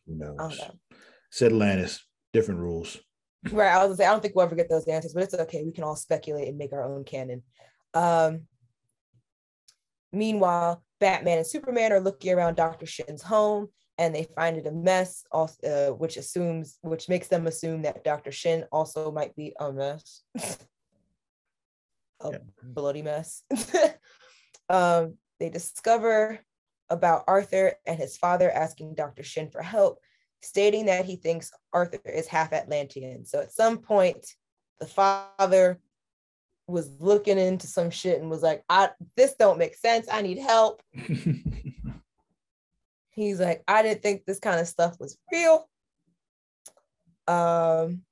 Who knows? Said Atlantis. different rules.
Right. I was gonna say I don't think we'll ever get those answers, but it's okay. We can all speculate and make our own canon. Um, meanwhile, Batman and Superman are looking around Dr. Shin's home and they find it a mess, also, uh, which assumes, which makes them assume that Dr. Shin also might be a mess, a yeah. bloody mess. um, they discover about Arthur and his father asking Dr. Shin for help, stating that he thinks Arthur is half Atlantean. So at some point, the father was looking into some shit and was like, I this don't make sense. I need help. He's like, I didn't think this kind of stuff was real. Um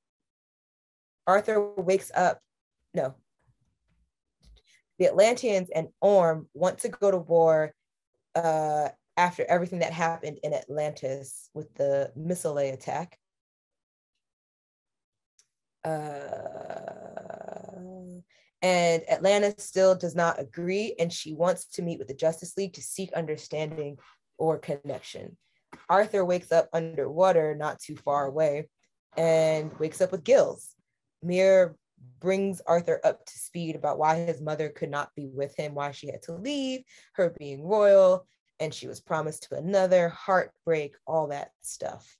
Arthur wakes up. No. The Atlanteans and Orm want to go to war uh, after everything that happened in Atlantis with the Missile attack. Uh, and Atlantis still does not agree, and she wants to meet with the Justice League to seek understanding or connection. Arthur wakes up underwater, not too far away, and wakes up with gills. Mera brings Arthur up to speed about why his mother could not be with him, why she had to leave, her being royal, and she was promised to another, heartbreak, all that stuff.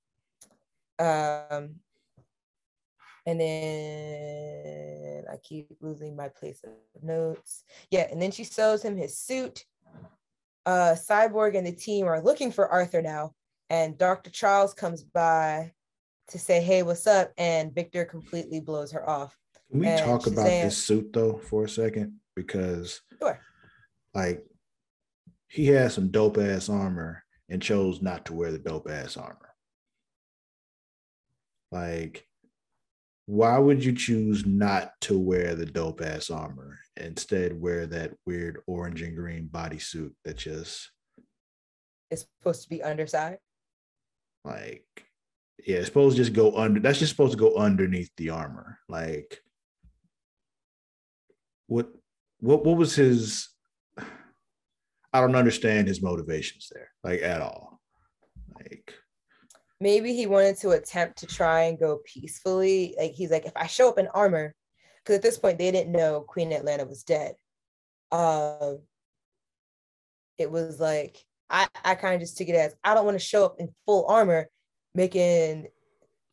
Um, and then I keep losing my place of notes. Yeah, and then she sews him his suit. Uh, Cyborg and the team are looking for Arthur now, and Dr. Charles comes by to say, "Hey, what's up?" And Victor completely blows her off.
Can we and talk about this suit though for a second? Because,
sure.
like, he had some dope ass armor and chose not to wear the dope ass armor. Like, why would you choose not to wear the dope ass armor? Instead, wear that weird orange and green bodysuit that just
is supposed to be underside.
Like, yeah, it's supposed to just go under. That's just supposed to go underneath the armor. Like, what, what, what was his? I don't understand his motivations there, like at all. Like,
maybe he wanted to attempt to try and go peacefully. Like he's like, if I show up in armor, because at this point they didn't know Queen Atlanna was dead. Uh, it was like I, I kind of just took it as I don't want to show up in full armor, making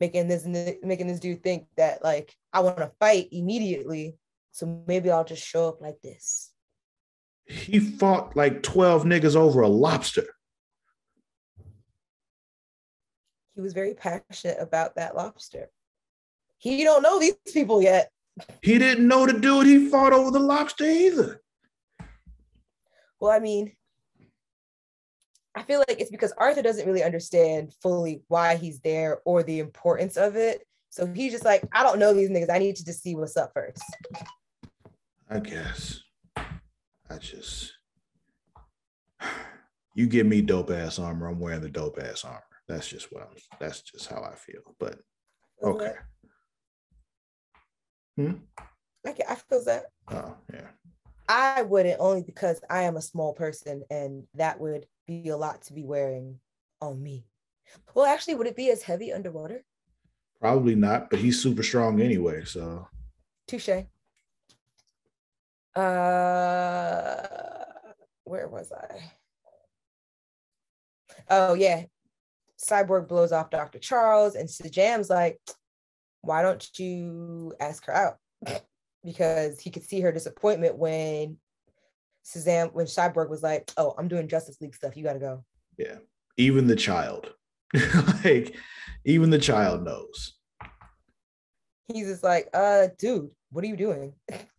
making this making this dude think that like I want to fight immediately. So maybe I'll just show up like this.
He fought like 12 niggas over a lobster.
he was very passionate about that lobster. He don't know these people yet.
He didn't know the dude he fought over the lobster either.
Well, I mean, I feel like it's because Arthur doesn't really understand fully why he's there or the importance of it. So he's just like, I don't know these niggas. I need to just see what's up first.
I guess. I just you give me dope ass armor, I'm wearing the dope ass armor. That's just what I'm. That's just how I feel. But okay.
Hmm. Okay, I feel that.
Oh yeah.
I wouldn't only because I am a small person and that would be a lot to be wearing on me. Well, actually, would it be as heavy underwater?
Probably not, but he's super strong anyway. So
touche. Uh, where was I? Oh yeah, Cyborg blows off Dr. Charles, and Shazam's like, why don't you ask her out? because he could see her disappointment when Shazam, when Cyborg was like, oh, I'm doing Justice League stuff. You got to go.
Yeah. Even the child, like, even the child knows.
He's just like, uh, dude, what are you doing?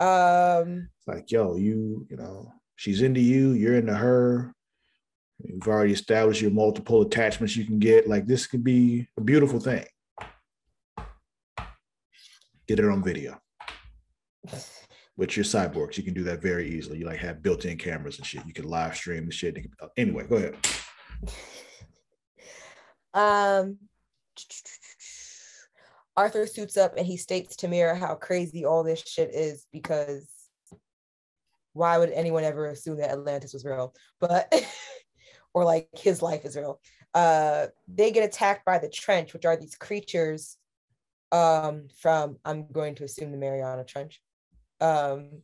um,
it's like, yo, you, you know, she's into you, you're into her. You've already established your multiple attachments you can get. Like this could be a beautiful thing. Get it on video. With your cyborgs, you can do that very easily. You like have built-in cameras and shit. You can live stream the shit. Anyway, go ahead.
Um, Arthur suits up and he states to Mera how crazy all this shit is because why would anyone ever assume that Atlantis was real? But or like his life is real. uh, they get attacked by the trench, which are these creatures um, from, I'm going to assume the Mariana Trench. Um,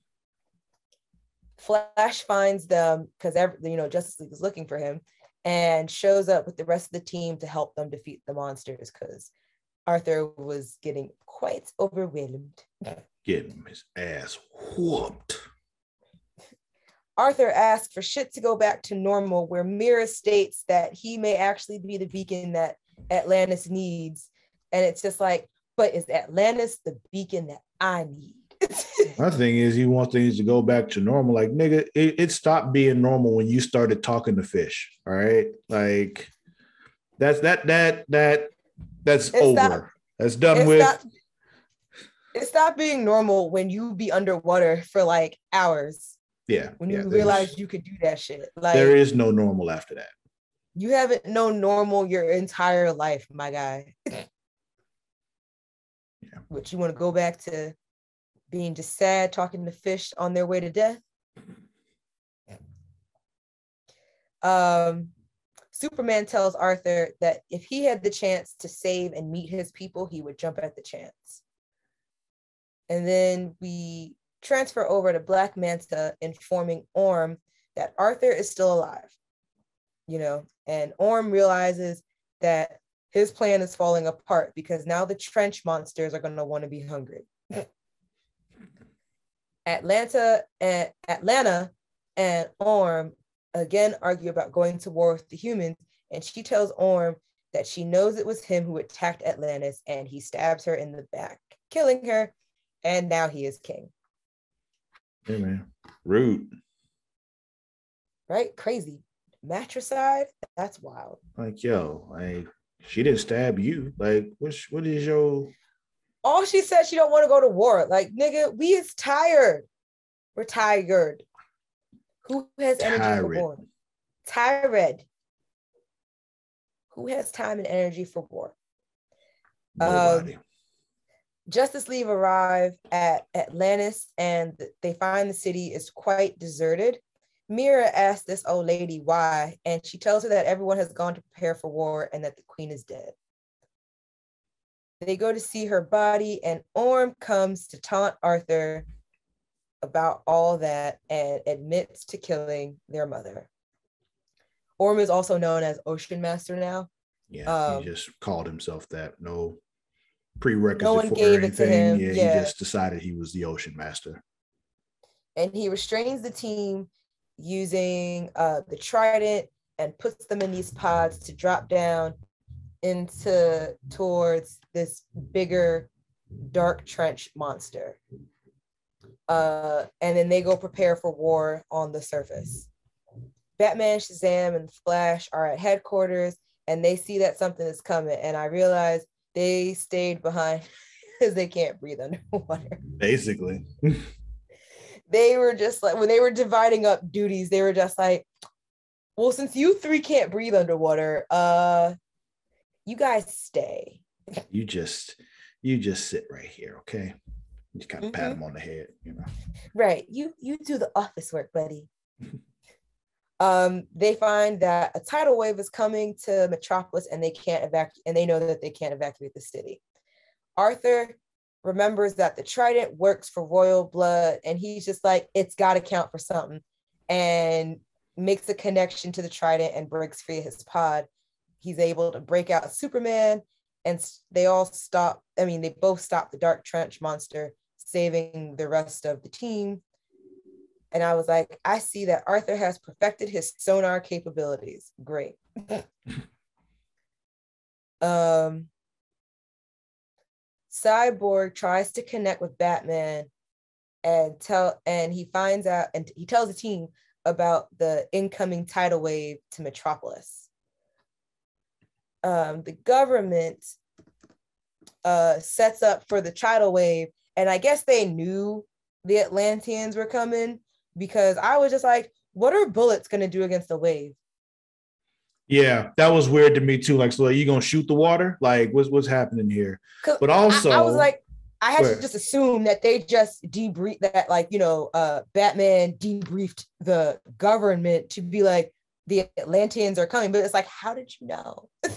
Flash finds them because you know Justice League is looking for him and shows up with the rest of the team to help them defeat the monsters because Arthur was getting quite overwhelmed.
Getting his ass whooped.
Arthur asks for shit to go back to normal, where Mera states that he may actually be the beacon that Atlantis needs. And it's just like, but is Atlantis the beacon that I need?
My thing is, he wants things to go back to normal. Like, nigga, it, it stopped being normal when you started talking to fish. All right. Like, that's that, that, that, that's it's over. Not, that's done with. Not,
it stopped being normal when you be underwater for like hours.
Yeah.
When you yeah, realize you could do that shit.
Like there is no normal after that.
You haven't known normal your entire life, my guy. yeah. But you want to go back to being just sad, talking to fish on their way to death. Um, Superman tells Arthur that if he had the chance to save and meet his people, he would jump at the chance. And then we transfer over to Black Manta, informing Orm that Arthur is still alive. You know, and Orm realizes that his plan is falling apart because now the trench monsters are going to want to be hungry. Atlanna and Atlanna and Orm again argue about going to war with the humans, and she tells Orm that she knows it was him who attacked Atlantis, and he stabs her in the back, killing her, and now he is king.
Hey man, rude.
Right, crazy. Matricide, that's wild.
Like yo, like she didn't stab you. Like, what's what is your
all she said she don't want to go to war. Like, nigga, we is tired. We're tired. Who has energy for war? Tired. Who has time and energy for war? Nobody. Um, Justice League arrive at Atlantis and they find the city is quite deserted. Mera asks this old lady why, and she tells her that everyone has gone to prepare for war and that the queen is dead. They go to see her body, and Orm comes to taunt Arthur about all that and admits to killing their mother. Orm is also known as Ocean Master now.
Yeah, um, he just called himself that. No prerequisite no one for gave anything. It to him. Yeah, yeah, he just decided he was the Ocean Master.
And he restrains the team using uh, the trident and puts them in these pods to drop down into towards this bigger dark trench monster. Uh, and then they go prepare for war on the surface. Batman, Shazam, and Flash are at headquarters and they see that something is coming. And I realize they stayed behind because they can't breathe underwater.
Basically.
they were just like, when they were dividing up duties, they were just like, well, since you three can't breathe underwater, uh, you guys stay.
You just you just sit right here, okay? You just kind of mm-hmm. pat him on the head, you know.
Right. You you do the office work, buddy. um, they find that a tidal wave is coming to Metropolis and they can't evacuate, and they know that they can't evacuate the city. Arthur remembers that the trident works for royal blood, and he's just like, it's got to count for something, and makes a connection to the trident and breaks free of his pod he's able to break out Superman and they all stop. I mean, they both stop the Dark Trench monster, saving the rest of the team. And I was like, I see that Arthur has perfected his sonar capabilities. Great. um, Cyborg tries to connect with Batman and tell and he finds out and he tells the team about the incoming tidal wave to Metropolis um, the government uh, sets up for the tidal wave, and I guess they knew the Atlanteans were coming because I was just like, what are bullets going to do against the wave?
Yeah, that was weird to me too. Like, so are you gonna shoot the water? Like, what's what's happening here? But also,
I, I was like, I had to just assume that they just debrief that, like, you know, uh, Batman debriefed the government to be like, the Atlanteans are coming, but it's like, how did you know?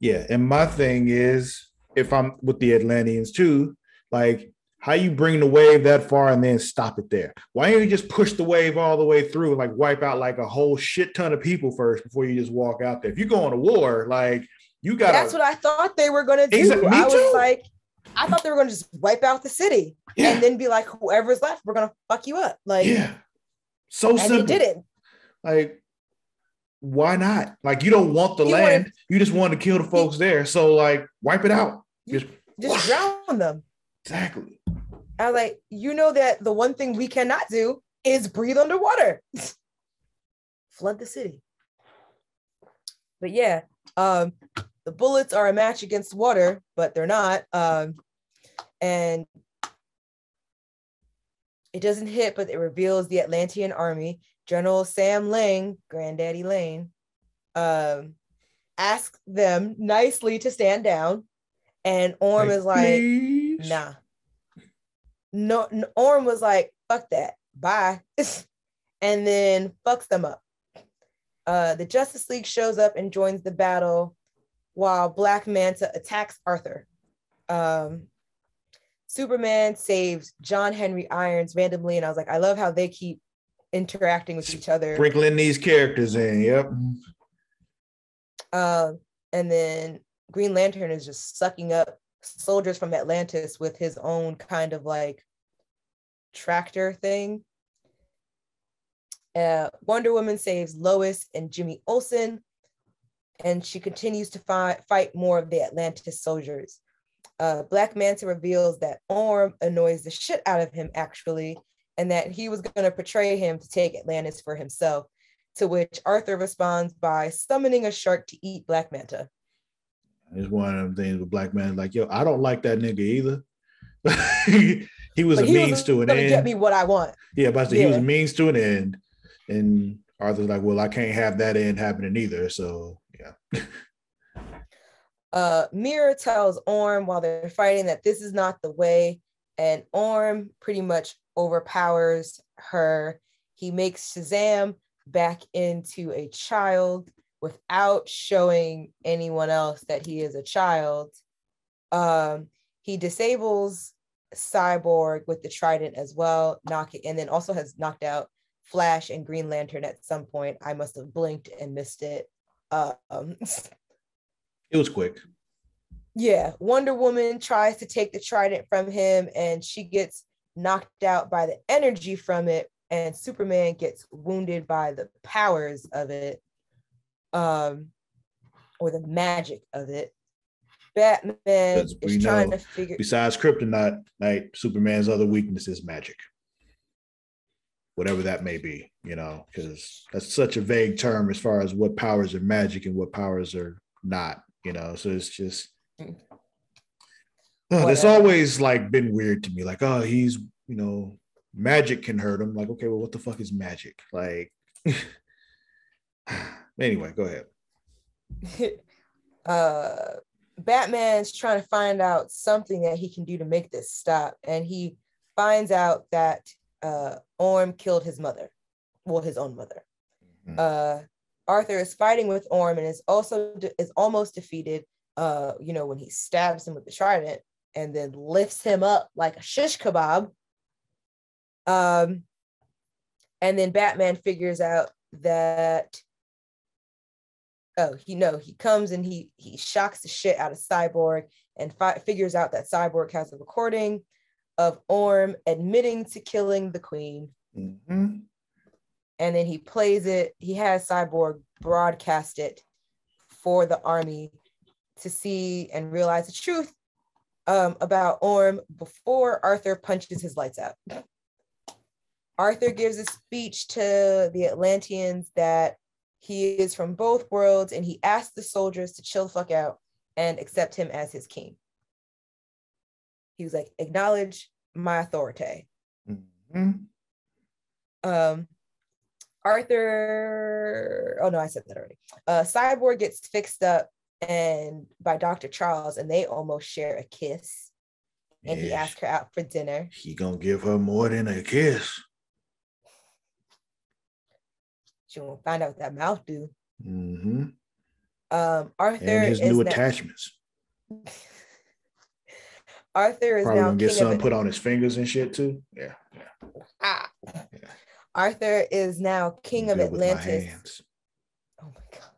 yeah, and my thing is, if I'm with the Atlanteans too, like how you bring the wave that far and then stop it there? Why don't you just push the wave all the way through and like wipe out like a whole shit ton of people first before you just walk out there? If you're going to war, like you got
that's what I thought they were gonna do. Exactly. I was too. like, I thought they were gonna just wipe out the city yeah. and then be like, whoever's left, we're gonna fuck you up. Like,
yeah, so and simple. They didn't. Like, why not? Like, you don't want the you land. Wanted, you just want to kill the folks there. So, like, wipe it out.
Just, just drown them.
Exactly.
I was like, you know that the one thing we cannot do is breathe underwater. Flood the city. But yeah, um, the bullets are a match against water, but they're not. Um, and it doesn't hit, but it reveals the Atlantean army. General Sam Lane, Granddaddy Lane, um, asks them nicely to stand down. And Orm like, is like, please? nah, no, Orm was like, fuck that, bye. and then fucks them up. Uh, the Justice League shows up and joins the battle while Black Manta attacks Arthur. Um, Superman saves John Henry Irons randomly, and I was like, I love how they keep interacting with each other.
Sprinkling these characters in, yep.
Uh, and then Green Lantern is just sucking up soldiers from Atlantis with his own kind of like tractor thing. Uh, Wonder Woman saves Lois and Jimmy Olsen, and she continues to fi- fight more of the Atlantis soldiers. Uh, Black Manta reveals that Orm annoys the shit out of him, actually, and that he was going to portray him to take Atlantis for himself. To which Arthur responds by summoning a shark to eat Black Manta.
It's one of them things with Black Man, like, yo, I don't like that nigga either. he was a he means was to an end.
Get me what I want.
Yeah, but yeah. he was a means to an end, and Arthur's like, well, I can't have that end happening either. So yeah.
uh, Mera tells Orm while they're fighting that this is not the way, and Orm pretty much overpowers her. He makes Shazam back into a child without showing anyone else that he is a child. Um, he disables Cyborg with the Trident as well, knocking, and then also has knocked out Flash and Green Lantern at some point. I must have blinked and missed it. Um,
it was quick.
Yeah, Wonder Woman tries to take the Trident from him, and she gets knocked out by the energy from it, and Superman gets wounded by the powers of it, um, or the magic of it. Batman is trying know, to figure.
Besides kryptonite, like Superman's other weakness is magic. Whatever that may be, you know, because that's such a vague term as far as what powers are magic and what powers are not, you know. So it's just mm. Oh, it's always like been weird to me. Like, oh, he's you know, magic can hurt him. Like, okay, well, what the fuck is magic? Like, anyway, go
ahead. uh Batman's trying to find out something that he can do to make this stop, and he finds out that uh, Orm killed his mother, well, his own mother. Mm-hmm. Uh, Arthur is fighting with Orm and is also de- is almost defeated. Uh, you know when he stabs him with the trident and then lifts him up like a shish kebab. Um, and then Batman figures out that oh he no he comes and he he shocks the shit out of cyborg and fi- figures out that cyborg has a recording of orm admitting to killing the queen mm-hmm. and then he plays it he has cyborg broadcast it for the army to see and realize the truth um, about orm before arthur punches his lights out arthur gives a speech to the atlanteans that he is from both worlds, and he asks the soldiers to chill the fuck out and accept him as his king. He was like, acknowledge my authority. Mm-hmm. Um, Arthur, oh no, I said that already. Uh, Cyborg gets fixed up and by Dr. Charles, and they almost share a kiss. And yes. he asked her out for dinner.
He gonna give her more than a kiss.
She won't find out what that mouth do.
Mm-hmm.
Um, Arthur
And his
is
new
now,
attachments.
Arthur is
Probably
now
gonna get
of
put on his fingers and shit too. Yeah. yeah.
ah. yeah. Arthur is now king of
Do it with my
Atlantis.
hands.
Oh my god.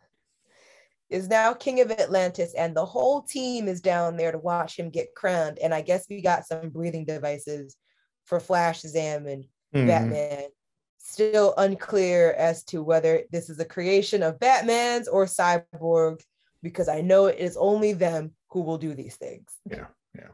Is now king of Atlantis, and the whole team is down there to watch him get crowned. And I guess we got some breathing devices for Flash, Shazam, and
Mhm.
Batman. Still unclear as to whether this is a creation of Batman's or Cyborg, because I know it is only them who will do these things.
Yeah, yeah.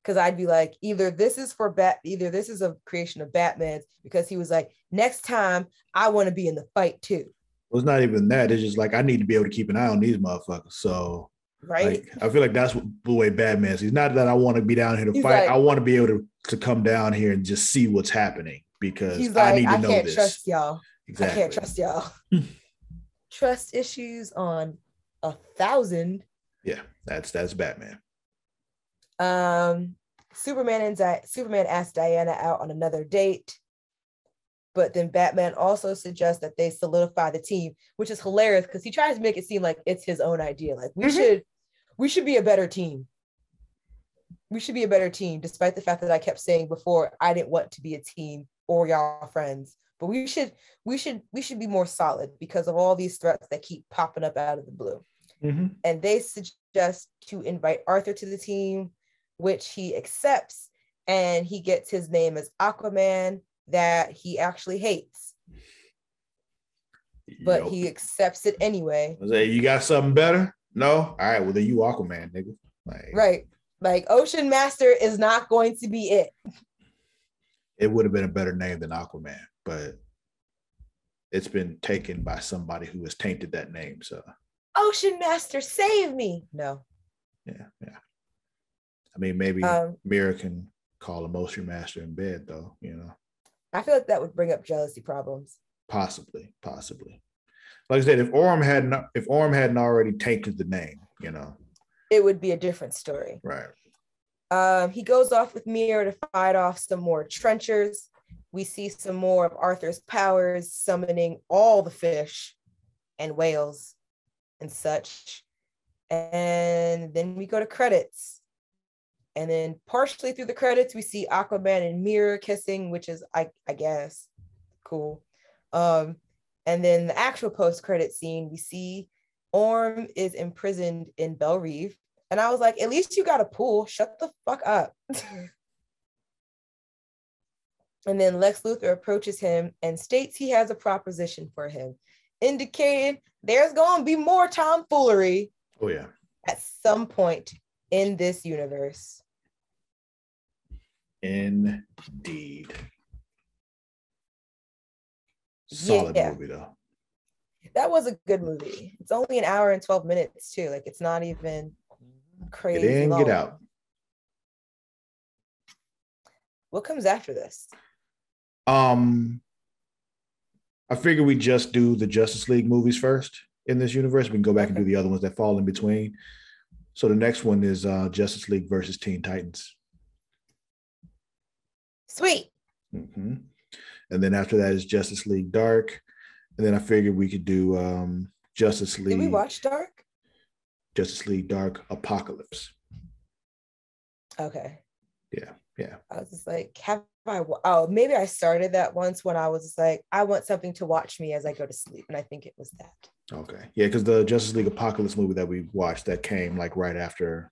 Because I'd be like, either this is for Bat, either this is a creation of Batman's, because he was like, next time I want to be in the fight too,
Well, it's not even that. It's just like I need to be able to keep an eye on these motherfuckers. So
right?
like I feel like that's what the way Batman is. He's not that I want to be down here to
He's
fight.
like-
I want to be able to, to come down here and just see what's happening because
He's
I
like,
need to
I,
know
can't
this.
trust y'all.
exactly.
I can't trust y'all. trust issues on a thousand.
Yeah, that's that's Batman.
Um, Superman and Di- Superman asked Diana out on another date, but then Batman also suggests that they solidify the team, which is hilarious because he tries to make it seem like it's his own idea. Like we
Mhm.
should, we should be a better team. We should be a better team, despite the fact that I kept saying before I didn't want to be a team or y'all friends. But we should, we should, we should be more solid because of all these threats that keep popping up out of the blue
Mhm.
and they suggest to invite Arthur to the team, which he accepts, and he gets his name as Aquaman that he actually hates, but
Yo.
he accepts it anyway.
Say, you got something better? No? All right, well then you Aquaman, nigga. Like
Right. Like Ocean Master is not going to be it.
it would have been a better name than Aquaman, but it's been taken by somebody who has tainted that name. So
Ocean Master, save me. No.
yeah, yeah. I mean, maybe
Um,
Mera can call a motion master in bed, though. You know,
I feel like that would bring up jealousy problems.
possibly, possibly. Like I said, if Orm hadn't, if Orm hadn't already tainted the name, you know,
It would be a different story.
right?
Um, he goes off with Mera to fight off some more trenchers. We see some more of Arthur's powers summoning all the fish and whales and such. And then we go to credits. And then partially through the credits, we see Aquaman and Mera kissing, which is I, I guess cool. Um, and then the actual post-credit scene, we see Orm is imprisoned in Belle Reve. And I was like, at least you got a pool. Shut the fuck up. and then Lex Luthor approaches him and states he has a proposition for him, indicating there's going to be more tomfoolery
Oh yeah,
at some point in this universe.
Indeed. Solid
Yeah.
movie though.
That was a good movie. It's only an hour and 12 minutes, too. Like, it's not even
Get
crazy.
in,
long.
get out.
What comes after this?
Um, I figure we just do the Justice League movies first in this universe. We can go back and do the other ones that fall in between. So the next one is uh, Justice League versus Teen Titans,
Sweet.
Mhm. and then after that is Justice League Dark, and then I figured we could do um, Justice League.
Did we watch Dark?
Justice League Dark Apocalypse?
Okay.
Yeah, yeah.
I was just like, have I? Oh, maybe I started that once when I was just like, I want something to watch me as I go to sleep. And I think it was that.
Okay, yeah, because the Justice League Apocalypse movie that we watched that came like right after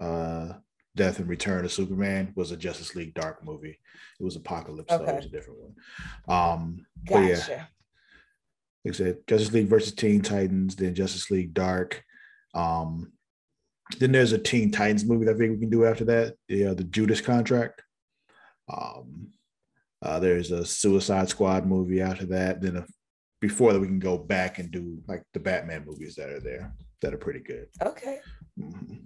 uh Death and Return of Superman was a Justice League Dark movie. It was Apocalypse, so it was a different one. Um, but yeah,
Gotcha.
like I said, Justice League versus Teen Titans, then Justice League Dark. Um, then there's a Teen Titans movie that I think we can do after that. The uh, the Judas Contract. Um, uh, there's a Suicide Squad movie after that. Then a, before that, we can go back and do like the Batman movies that are there that are pretty good.
Okay.
Mhm.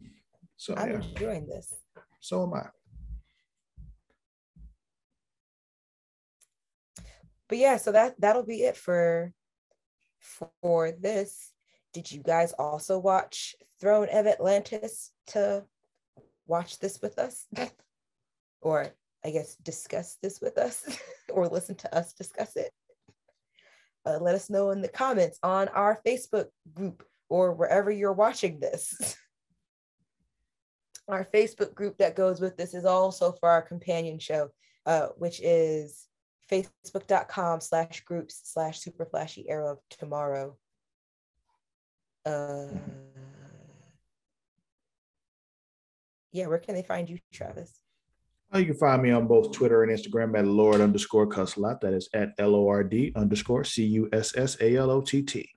So
I'm
yeah,
enjoying this.
so am I.
But yeah, so that that'll be it for for this. Did you guys also watch Throne of Atlantis to watch this with us? or I guess discuss this with us or listen to us discuss it? uh, let us know in the comments on our Facebook group or wherever you're watching this. our Facebook group that goes with this is also for our companion show, uh, which is facebook.com slash groups slash super flashy arrow of tomorrow. Uh, yeah, where can they find you, Travis?
You can find me on both Twitter and Instagram at Lord underscore Cussalott. That is at L O R D underscore C U S S A L O T T.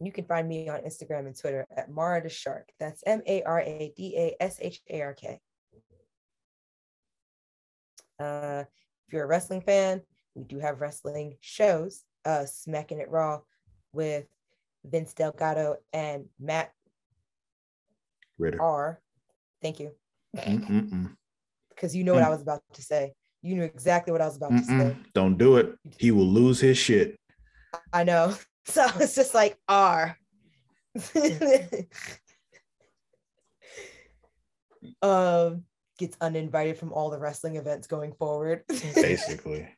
You can find me on Instagram and Twitter at Mara the Shark. That's M A R A D A S H A R K. Uh, if you're a wrestling fan, we do have wrestling shows, uh, Smacking It Raw with Vince Delgado and Matt
Ritter.
R. Thank you. Because you know what I was about to say. You knew exactly what I was about to say.
Don't do it. He will lose his shit.
I know. So it's just like R. um gets uninvited from all the wrestling events going forward.
Basically.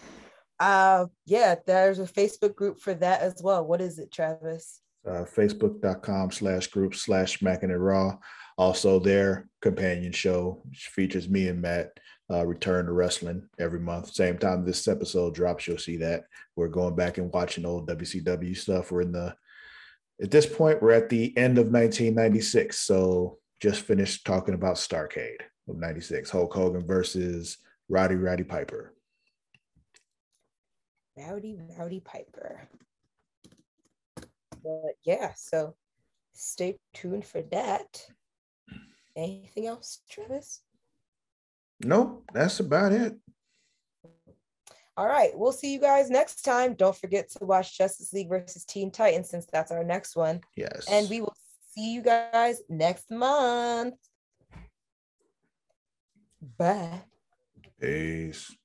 uh yeah, there's a Facebook group for that as well. What is it, Travis?
Uh, Facebook.com slash group slash Smacking It Raw. Also, their companion show, which features me and Matt, uh, return to wrestling every month. Same time this episode drops, you'll see that. We're going back and watching old WCW stuff. We're in the, at this point, we're at the end of 1996. So just finished talking about Starcade of 96, Hulk Hogan versus Roddy Rowdy Piper.
Rowdy Rowdy Piper. But yeah, so stay tuned for that. Anything else, Travis?
Nope, that's about it.
All right, we'll see you guys next time. Don't forget to watch Justice League versus Teen Titans since that's our next one.
Yes.
And we will see you guys next month. Bye.
Peace.